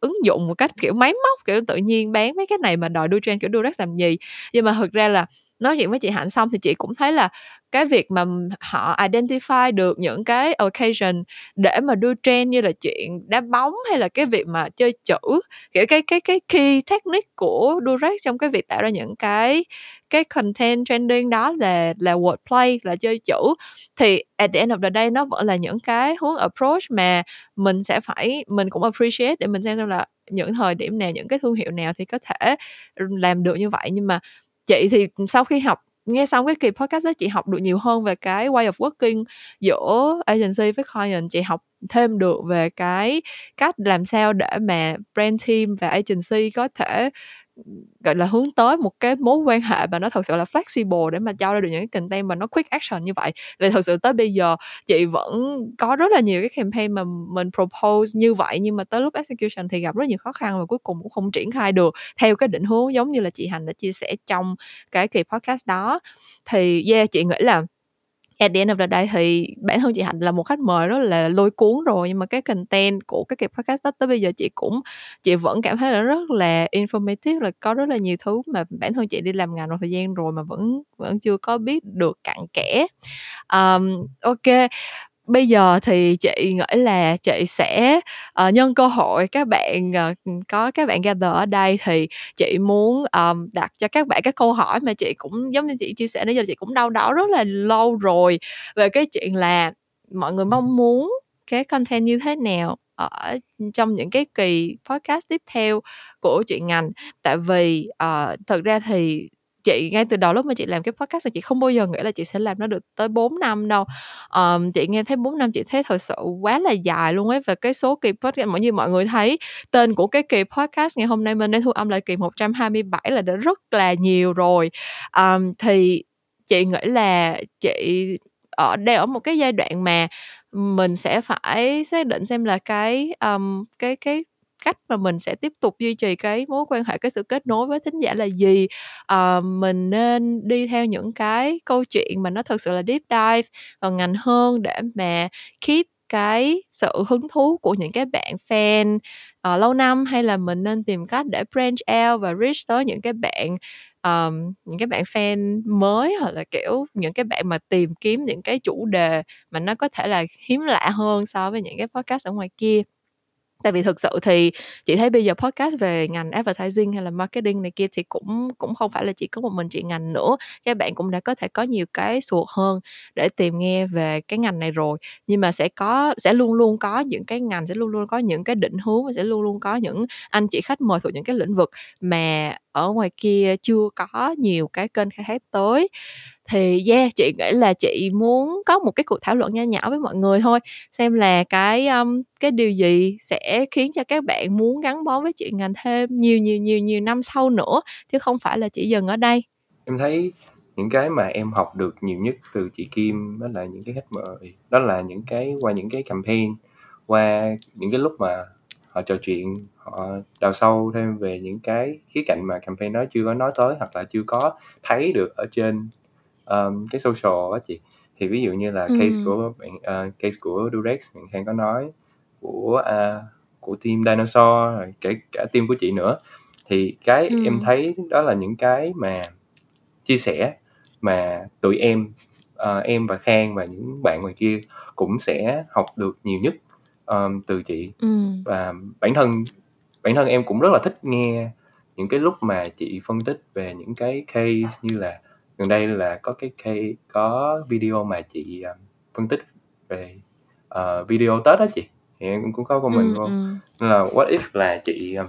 S1: ứng dụng một cách kiểu máy móc kiểu tự nhiên bán mấy cái này mà đòi đu trend kiểu direct làm gì. Nhưng mà thực ra là nói chuyện với chị Hạnh xong thì chị cũng thấy là cái việc mà họ identify được những cái occasion để mà đưa trend như là chuyện đá bóng hay là cái việc mà chơi chữ, kiểu, cái cái cái key technique của Durex trong cái việc tạo ra những cái cái content trending đó là là wordplay là chơi chữ, thì at the end of the day nó vẫn là những cái hướng approach mà mình sẽ phải, mình cũng appreciate để mình xem xem là những thời điểm nào, những cái thương hiệu nào thì có thể làm được như vậy. Nhưng mà chị thì sau khi học nghe xong cái kỳ podcast đó, chị học được nhiều hơn về cái way of working giữa agency với client. Chị học thêm được về cái cách làm sao để mà brand team và agency có thể gọi là, hướng tới một cái mối quan hệ mà nó thật sự là flexible để mà cho ra được những cái content mà nó quick action như vậy. Vì thật sự tới bây giờ, chị vẫn có rất là nhiều cái campaign mà mình propose như vậy, nhưng mà tới lúc execution thì gặp rất nhiều khó khăn và cuối cùng cũng không triển khai được theo cái định hướng giống như là chị Hành đã chia sẻ trong cái kỳ podcast đó. Thì, yeah, chị nghĩ là at the end of the day thì bản thân chị Hạnh là một khách mời rất là lôi cuốn rồi nhưng mà cái content của cái kỳ podcast đó tới bây giờ chị cũng chị vẫn cảm thấy là rất là informative là có rất là nhiều thứ mà bản thân chị đi làm ngành một thời gian rồi mà vẫn vẫn chưa có biết được cặn kẽ. Um, ok bây giờ thì chị nghĩ là chị sẽ uh, nhân cơ hội các bạn uh, có các bạn gather ở đây thì chị muốn um, đặt cho các bạn các câu hỏi mà chị cũng giống như chị chia sẻ nãy giờ chị cũng đau đáu rất là lâu rồi về cái chuyện là mọi người mong muốn cái content như thế nào ở trong những cái kỳ podcast tiếp theo của chuyện ngành. Tại vì ờ, uh, thực ra thì chị ngay từ đầu lúc mà chị làm cái podcast thì chị không bao giờ nghĩ là chị sẽ làm nó được tới 4 năm đâu. Um, chị nghe thấy 4 năm chị thấy thật sự quá là dài luôn ấy và cái số kỳ podcast mọi như mọi người thấy tên của cái kỳ podcast ngày hôm nay mình đang thu âm lại kỳ 127 là đã rất là nhiều rồi. Um, thì chị nghĩ là chị ở đây ở một cái giai đoạn mà mình sẽ phải xác định xem là cái um, cái cái cách mà mình sẽ tiếp tục duy trì cái mối quan hệ cái sự kết nối với thính giả là gì? À, mình nên đi theo những cái câu chuyện mà nó thực sự là deep dive vào ngành hơn để mà keep cái sự hứng thú của những cái bạn fan uh, lâu năm hay là mình nên tìm cách để branch out và reach tới những cái bạn um, những cái bạn fan mới hoặc là kiểu những cái bạn mà tìm kiếm những cái chủ đề mà nó có thể là hiếm lạ hơn so với những cái podcast ở ngoài kia tại vì thực sự thì chị thấy bây giờ podcast về ngành advertising hay là marketing này kia thì cũng cũng không phải là chỉ có một mình chị ngành nữa. Các bạn cũng đã có thể có nhiều cái suột hơn để tìm nghe về cái ngành này rồi. Nhưng mà sẽ có, sẽ luôn luôn có những cái ngành, sẽ luôn luôn có những cái định hướng và sẽ luôn luôn có những anh chị khách mời thuộc những cái lĩnh vực mà ở ngoài kia chưa có nhiều cái kênh khai thác tới. Thì yeah chị nghĩ là chị muốn có một cái cuộc thảo luận nho nhỏ với mọi người thôi xem là cái um, cái điều gì sẽ khiến cho các bạn muốn gắn bó với chuyện ngành thêm nhiều nhiều nhiều nhiều năm sau nữa chứ không phải là chỉ dừng ở đây.
S2: Em thấy những cái mà em học được nhiều nhất từ chị Kim đó là những cái khách mời đó là những cái qua những cái campaign qua những cái lúc mà họ trò chuyện họ đào sâu thêm về những cái khía cạnh mà campaign đó chưa có nói tới hoặc là chưa có thấy được ở trên um, cái social á chị thì ví dụ như là case ừ. của bạn uh, case của Durex bạn Khang có nói của uh, của team Dinosaur rồi kể cả team của chị nữa thì cái ừ. em thấy đó là những cái mà chia sẻ mà tụi em uh, em và Khang và những bạn ngoài kia cũng sẽ học được nhiều nhất um, từ chị. Ừ. và bản thân bản thân em cũng rất là thích nghe những cái lúc mà chị phân tích về những cái case như là gần đây là có cái case có video mà chị um, phân tích về uh, video tết đó chị. Thì em cũng có comment ừ, vô. ừ. nên là what if là chị um,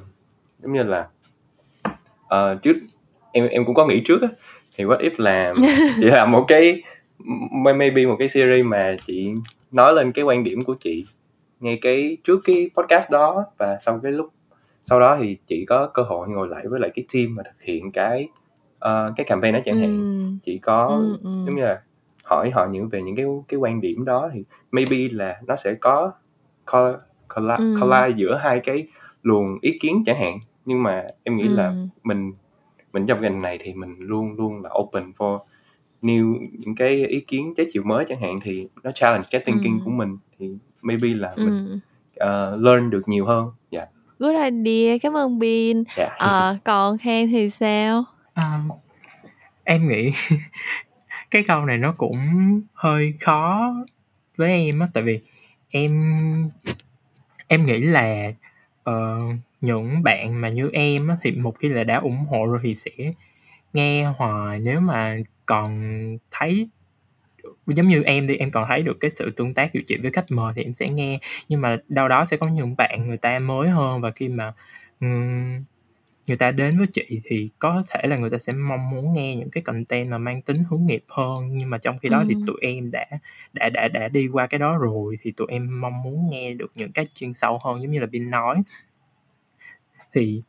S2: giống như là uh, trước em em cũng có nghĩ trước á. Thì what if là chị làm một cái maybe một cái series mà chị nói lên cái quan điểm của chị ngay cái trước cái podcast đó và sau cái lúc sau đó thì chị có cơ hội ngồi lại với lại cái team mà thực hiện cái uh, cái campaign đó chẳng hạn ừ. chỉ có ừ, ừ. giống như là hỏi họ những về những cái cái quan điểm đó thì maybe là nó sẽ có collide, ừ. collide giữa hai cái luồng ý kiến chẳng hạn nhưng mà em nghĩ ừ. là mình mình trong ngành này thì mình luôn luôn là open for new những cái ý kiến trái chiều mới chẳng hạn thì nó challenge cái thinking ừ. của mình thì maybe là ừ. mình uh, learn được nhiều hơn dạ yeah.
S1: good idea cảm ơn Bin yeah. uh, còn Khang thì sao
S3: À, em nghĩ cái câu này nó cũng hơi khó với em á tại vì em em nghĩ là ờ, những bạn mà như em á thì một khi là đã ủng hộ rồi thì sẽ nghe hoài nếu mà còn thấy giống như em thì em còn thấy được cái sự tương tác giữa chị với khách mời thì em sẽ nghe. Nhưng mà đâu đó sẽ có những bạn người ta mới hơn và khi mà người ta đến với chị thì có thể là người ta sẽ mong muốn nghe những cái content mà mang tính hướng nghiệp hơn. Nhưng mà trong khi đó thì tụi em đã đã đã đã đi qua cái đó rồi thì tụi em mong muốn nghe được những cái chuyên sâu hơn giống như là Bin nói. Thì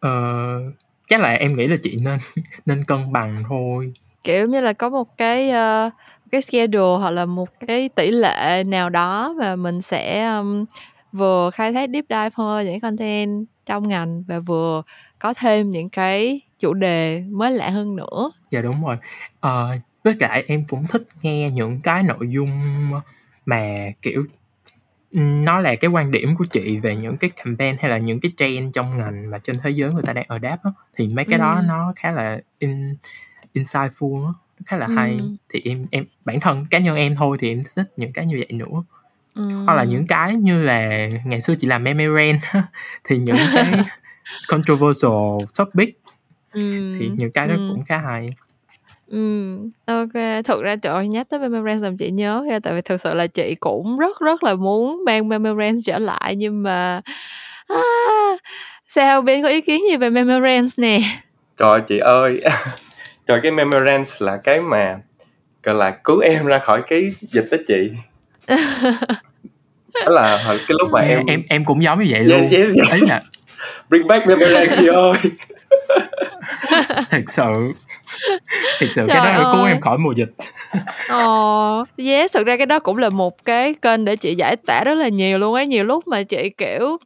S3: Ờ, chắc là em nghĩ là chị nên nên cân bằng thôi.
S1: Kiểu như là có một cái, ơ, cái schedule hoặc là một cái tỷ lệ nào đó và mình sẽ, ưm, vừa khai thác deep dive hơn những content trong ngành và vừa có thêm những cái chủ đề mới lạ hơn nữa.
S3: Dạ đúng rồi. Ờ, với lại em cũng thích nghe những cái nội dung mà, kiểu, nó là cái quan điểm của chị về những cái campaign hay là những cái trend trong ngành mà trên thế giới người ta đang adapt á, thì mấy cái đó
S1: Ừm.
S3: nó khá là in insightful á, khá là hay.
S1: Ừm.
S3: Thì em em bản thân cá nhân em thôi thì em thích những cái như vậy nữa. Hoặc là những cái như là ngày xưa chị làm meme rant á, thì những cái controversial topic thì
S1: Ừm,
S3: những cái đó
S1: ừm.
S3: cũng khá hay.
S1: Ô kê. Thực ra, trời ơi, nhắc tới meme rant làm chị nhớ ra tại vì thực sự là chị cũng rất rất là muốn mang meme rant trở lại nhưng mà, a, sao? Bên có ý kiến gì về meme rant nè?
S2: Trời, chị ơi! Trời, cái meme rant là cái mà, gọi là, cứu em ra khỏi cái dịch đó chị. Đó là hồi cái lúc mà
S3: Yeah,
S2: em
S3: em em cũng giống như vậy
S2: Yeah,
S3: luôn.
S2: yes, yes.
S3: Ý là
S2: Bring back meme rant chị ơi!
S3: Thật sự. Thiệt sự cái
S1: Trời
S3: đó đã cứu em khỏi mùa dịch.
S1: Ờ, yes, thực ra cái đó cũng là một cái kênh để chị giải tỏa rất là nhiều luôn ấy. Nhiều lúc mà chị, kiểu,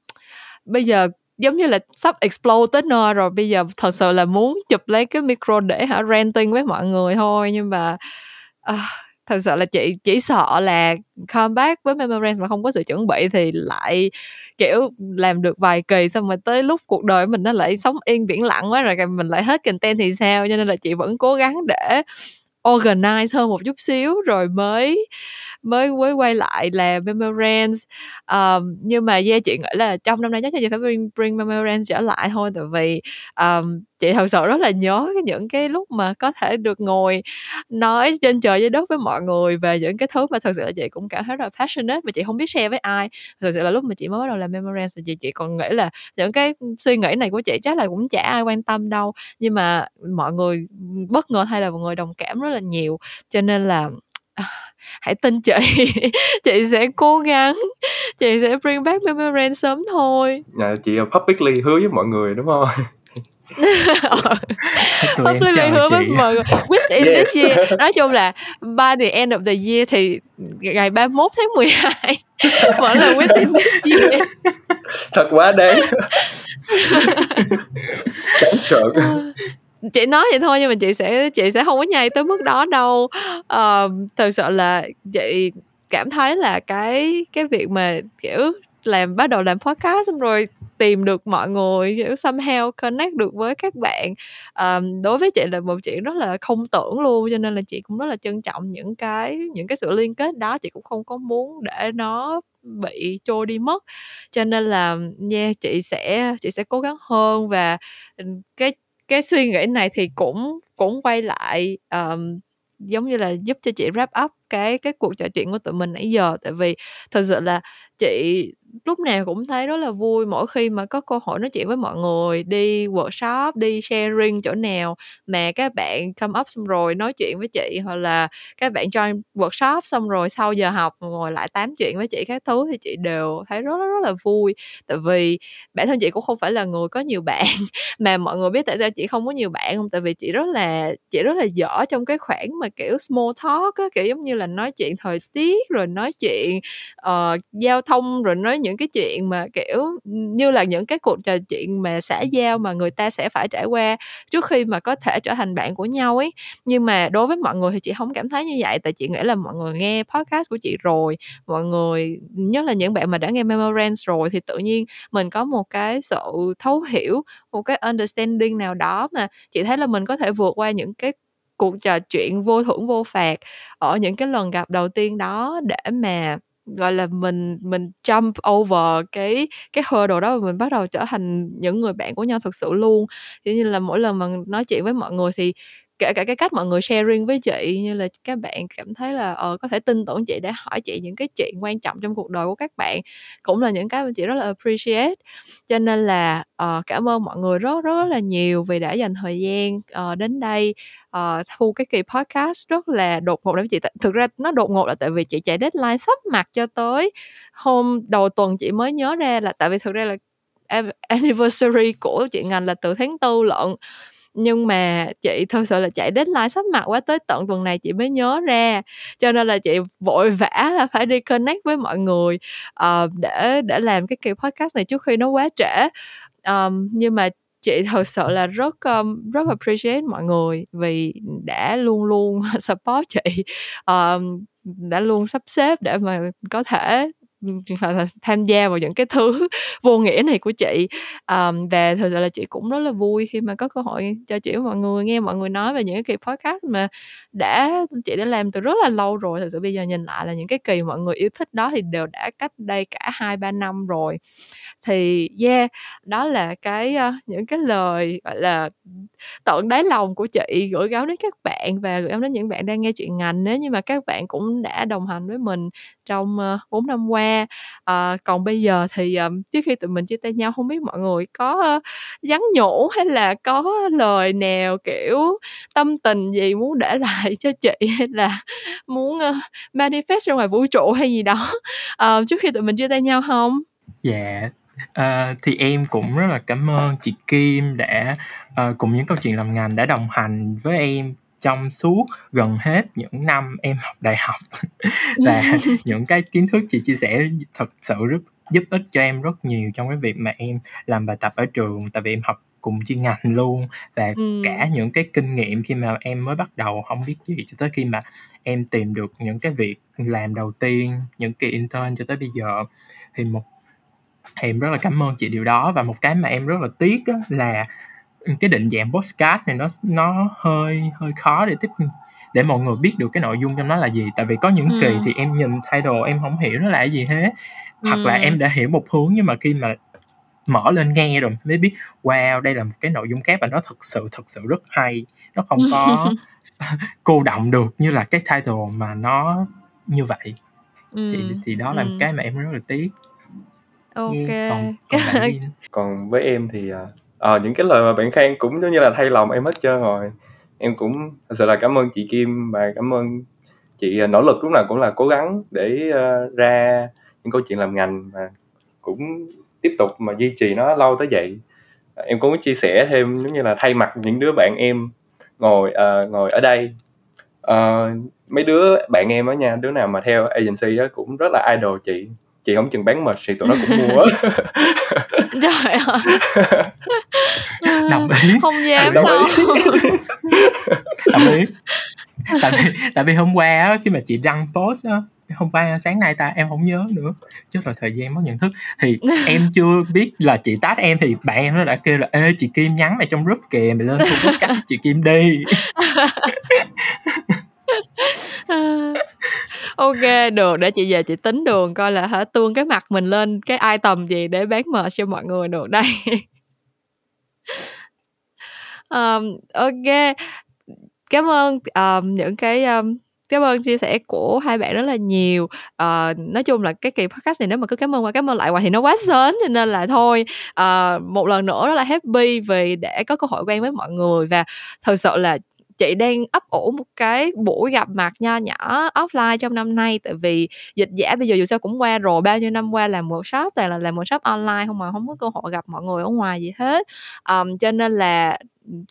S1: bây giờ giống như là sắp explode tới nơi rồi, bây giờ thật sự là muốn chụp lấy cái micro để hả ranting với mọi người thôi, nhưng mà, uh, thật sự là chị chỉ sợ là comeback với Memories mà không có sự chuẩn bị thì lại, kiểu, làm được vài kỳ xong rồi tới lúc cuộc đời mình nó lại sống yên biển lặng quá rồi mình lại hết content thì sao? Cho nên là chị vẫn cố gắng để organize hơn một chút xíu rồi mới mới mới quay lại làm meme um, nhưng mà yeah, chị nghĩ là trong năm nay chắc chắn chị phải bring bring meme trở lại thôi, tại vì, um, chị thật sự rất là nhớ những cái lúc mà có thể được ngồi nói trên trời dưới đất với mọi người về những cái thứ mà thật sự là chị cũng cảm thấy rất là passionate mà chị không biết share với ai. thật sự là lúc mà chị mới bắt đầu làm meme thì chị chị còn nghĩ là những cái suy nghĩ này của chị chắc là cũng chả ai quan tâm đâu, nhưng mà mọi người, bất ngờ hay là mọi người đồng cảm rất là nhiều. Cho nên là, hãy tin chị, chị sẽ cố gắng, chị sẽ bring back meme rant sớm thôi.
S2: Dạ, chị, ờ, publicly hứa với mọi người, đúng hông?
S1: Ờ.
S3: Tụi em
S1: Publicly
S3: chờ
S1: hứa với mọi người within
S2: Yes.
S1: this year. Nói chung là by the end of the year thì ngày 31 tháng 12 vẫn là within this year.
S2: Thật quá đáng. Đáng sợ.
S1: Chị nói vậy thôi nhưng mà chị sẽ chị sẽ không có nhây tới mức đó đâu. uh, thực sự là chị cảm thấy là cái cái việc mà, kiểu, làm bắt đầu làm podcast xong rồi tìm được mọi người, kiểu, somehow connect được với các bạn, um, đối với chị là một chuyện rất là không tưởng luôn, cho nên là chị cũng rất là trân trọng những cái những cái sự liên kết đó, chị cũng không có muốn để nó bị trôi đi mất. Cho nên là, yeah, chị sẽ chị sẽ cố gắng hơn và, ừ, cái cái suy nghĩ này thì cũng cũng quay lại, um, giống như là giúp cho chị wrap up cái cái cuộc trò chuyện của tụi mình nãy giờ. Tại vì thật sự là chị lúc nào cũng thấy rất là vui mỗi khi mà có cơ hội nói chuyện với mọi người, đi workshop, đi sharing chỗ nào mà các bạn come up xong rồi nói chuyện với chị, hoặc là các bạn join workshop xong rồi sau giờ học ngồi lại tám chuyện với chị các thứ thì chị đều thấy rất rất rất là vui. Tại vì bản thân chị cũng không phải là người có nhiều bạn, mà mọi người biết tại sao chị không có nhiều bạn không Tại vì chị rất là chị rất là dở trong cái khoảng mà, kiểu, small talk á, kiểu, giống như là nói chuyện thời tiết, rồi nói chuyện, uh, giao thông, rồi nói những cái chuyện mà, kiểu, như là những cái cuộc trò chuyện mà xã giao mà người ta sẽ phải trải qua trước khi mà có thể trở thành bạn của nhau ấy. Nhưng mà đối với mọi người thì chị hông cảm thấy như vậy, tại chị nghĩ là mọi người nghe podcast của chị rồi, mọi người nhất là những bạn mà đã nghe meme rant rồi thì tự nhiên mình có một cái sự thấu hiểu, một cái understanding nào đó mà chị thấy là mình có thể vượt qua những cái cuộc trò chuyện vô thưởng vô phạt ở những cái lần gặp đầu tiên đó để mà, gọi là, mình mình jump over cái cái hurdle đó và mình bắt đầu trở thành những người bạn của nhau thực sự luôn. Kiểu như là, mỗi lần mà nói chuyện với mọi người thì kể cả cái cách mọi người sharing với chị, như là các bạn cảm thấy là, ờ, có thể tin tưởng chị để hỏi chị những cái chuyện quan trọng trong cuộc đời của các bạn, cũng là những cái mà chị rất là appreciate. Cho nên là, ờ, cảm ơn mọi người rất rất là nhiều vì đã dành thời gian, ờ, đến đây, ờ, thu cái kỳ podcast rất là đột ngột đối với chị. Thực ra nó đột ngột là tại vì chị chạy deadline sắp mặt cho tới hôm đầu tuần chị mới nhớ ra là tại vì thực ra là anniversary của chị ngành là từ tháng tư lận nhưng mà chị thật sự là chạy deadline sắp mặt quá tới tận tuần này chị mới nhớ ra. Cho nên là chị vội vã là phải đi connect với mọi người uh, để để làm cái kỳ podcast này trước khi nó quá trễ. Um, nhưng mà chị thật sự là rất um, rất appreciate mọi người vì đã luôn luôn support chị. Um, đã luôn sắp xếp để mà có thể là tham gia vào những cái thứ vô nghĩa này của chị. Um, và thực sự là chị cũng rất là vui khi mà có cơ hội cho chị với mọi người nghe mọi người nói về những cái kỳ podcast mà đã chị đã làm từ rất là lâu rồi. Thực sự bây giờ nhìn lại là những cái kỳ mọi người yêu thích đó thì đều đã cách đây cả hai ba năm rồi. Thì yeah đó là cái uh, những cái lời gọi là tận đáy lòng của chị gửi gắm đến các bạn và gửi gắm đến những bạn đang nghe chuyện ngành. Nếu như mà các bạn cũng đã đồng hành với mình trong uh, 4 năm qua à, còn bây giờ thì um, trước khi tụi mình chia tay nhau không biết mọi người có uh, nhắn nhủ hay là có lời nào kiểu tâm tình gì muốn để lại cho chị hay là muốn uh, manifest ra ngoài vũ trụ hay gì đó? Uh, trước khi tụi mình chia tay nhau không?
S3: Dạ. Ờ, thì em cũng rất là cảm ơn chị Kim đã uh, cùng những câu chuyện làm ngành đã đồng hành với em trong suốt gần hết những năm em học đại học. Và những cái kiến thức chị chia sẻ thật sự rất giúp ích cho em rất nhiều trong cái việc mà em làm bài tập ở trường tại vì em học cùng chuyên ngành luôn. Và ừ. cả những cái kinh nghiệm khi mà em mới bắt đầu không biết gì cho tới khi mà em tìm được những cái việc làm đầu tiên những kỳ intern cho tới bây giờ. Thì một thì em rất là cảm ơn chị điều đó. Và một cái mà em rất là tiếc là cái định dạng postcard này nó nó hơi hơi khó để tiếp để mọi người biết được cái nội dung trong nó là gì tại vì có những ừ. kỳ thì em nhìn title em không hiểu nó là cái gì hết hoặc ừ. là em đã hiểu một hướng nhưng mà khi mà mở lên nghe rồi mới biết wow đây là một cái nội dung khác và nó thật sự thật sự rất hay nó không có cô động được như là cái title mà nó như vậy ừ. thì thì đó là ừ. cái mà em rất là tiếc
S1: ok
S2: còn còn, bạn còn với em thì à, những cái lời mà bạn khen cũng giống như là thay lòng em hết trơn rồi. Em cũng thật sự là cảm ơn chị Kim và cảm ơn chị ờ, nỗ lực lúc nào cũng là cố gắng để uh, ra những câu chuyện làm ngành mà cũng tiếp tục mà duy trì nó lâu tới vậy. Em cũng muốn chia sẻ thêm giống như là thay mặt những đứa bạn em ngồi uh, ngồi ở đây. Uh, mấy đứa bạn em đó nha đứa nào mà theo agency đó cũng rất là idol chị chị không chừng bán mệt thì tụi nó cũng mua
S1: trời ơi.
S3: Đồng ý.
S1: Không dám đồng đâu. Ý.
S3: đồng ý. Tại vì tại vì hôm qua á, khi mà chị đăng post á hôm qua sáng nay ta em không nhớ nữa. Chứ là thời gian mất nhận thức. Thì em chưa biết là chị tát em thì bạn em nó đã kêu là ê chị kim nhắn mày trong group kìa mày lên thu cách chị kim đi
S1: ok được để chị về chị tính đường coi là hả tuôn cái mặt mình lên cái item gì để bán mờ cho mọi người được đây. Um, ok. Cảm ơn um, những cái um, cảm ơn chia sẻ của hai bạn rất là nhiều. Uh, nói chung là cái kỳ podcast này nếu mà cứ cảm ơn qua cảm ơn lại hoài thì nó quá sớm cho nên là thôi. Uh, một lần nữa rất là happy vì để có cơ hội quen với mọi người và thật sự là chị đang ấp ủ một cái buổi gặp mặt nho nhỏ offline trong năm nay. Tại vì dịch giả bây giờ dù sao cũng qua rồi bao nhiêu năm qua làm workshop toàn là làm workshop online không mà không có cơ hội gặp mọi người ở ngoài gì hết. Um, cho nên là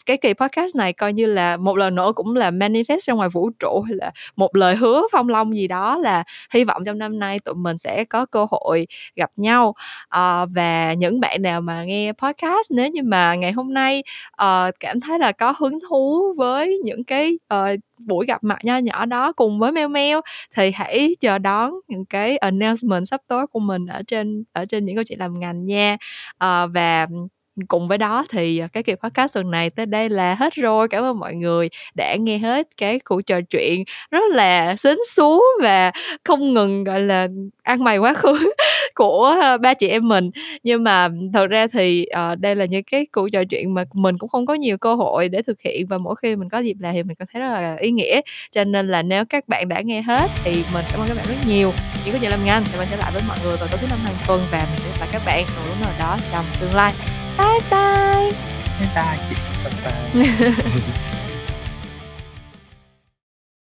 S1: cái kỳ podcast này coi như là một lần nữa cũng là manifest ra ngoài vũ trụ hay là một lời hứa phong long gì đó là hy vọng trong năm nay tụi mình sẽ có cơ hội gặp nhau. À, và những bạn nào mà nghe podcast nếu như mà ngày hôm nay uh, cảm thấy là có hứng thú với những cái uh, buổi gặp mặt nho nhỏ đó cùng với Meo Meo thì hãy chờ đón những cái announcement sắp tới của mình ở trên ở trên những câu chuyện làm ngành nha. Uh, và cùng với đó thì ờ, cái kỳ podcast tuần này tới đây là hết rồi. Cảm ơn mọi người đã nghe hết cái cuộc trò chuyện rất là xến xú và không ngừng gọi là ăn mày quá khứ của ờ, ba chị em mình. Nhưng mà thật ra thì uh, đây là những cái cuộc trò chuyện mà mình cũng không có nhiều cơ hội để thực hiện và mỗi khi mình có dịp làm thì mình cảm thấy rất là ý nghĩa. Cho nên là nếu các bạn đã nghe hết thì mình cảm ơn các bạn rất nhiều. Chỉ có chuyện làm ngành thì mình sẽ lại với mọi người vào tối thứ năm hàng tuần và mình sẽ gặp lại các bạn vào lúc nào đó trong tương lai. 拜
S3: 拜，拜拜，拜拜。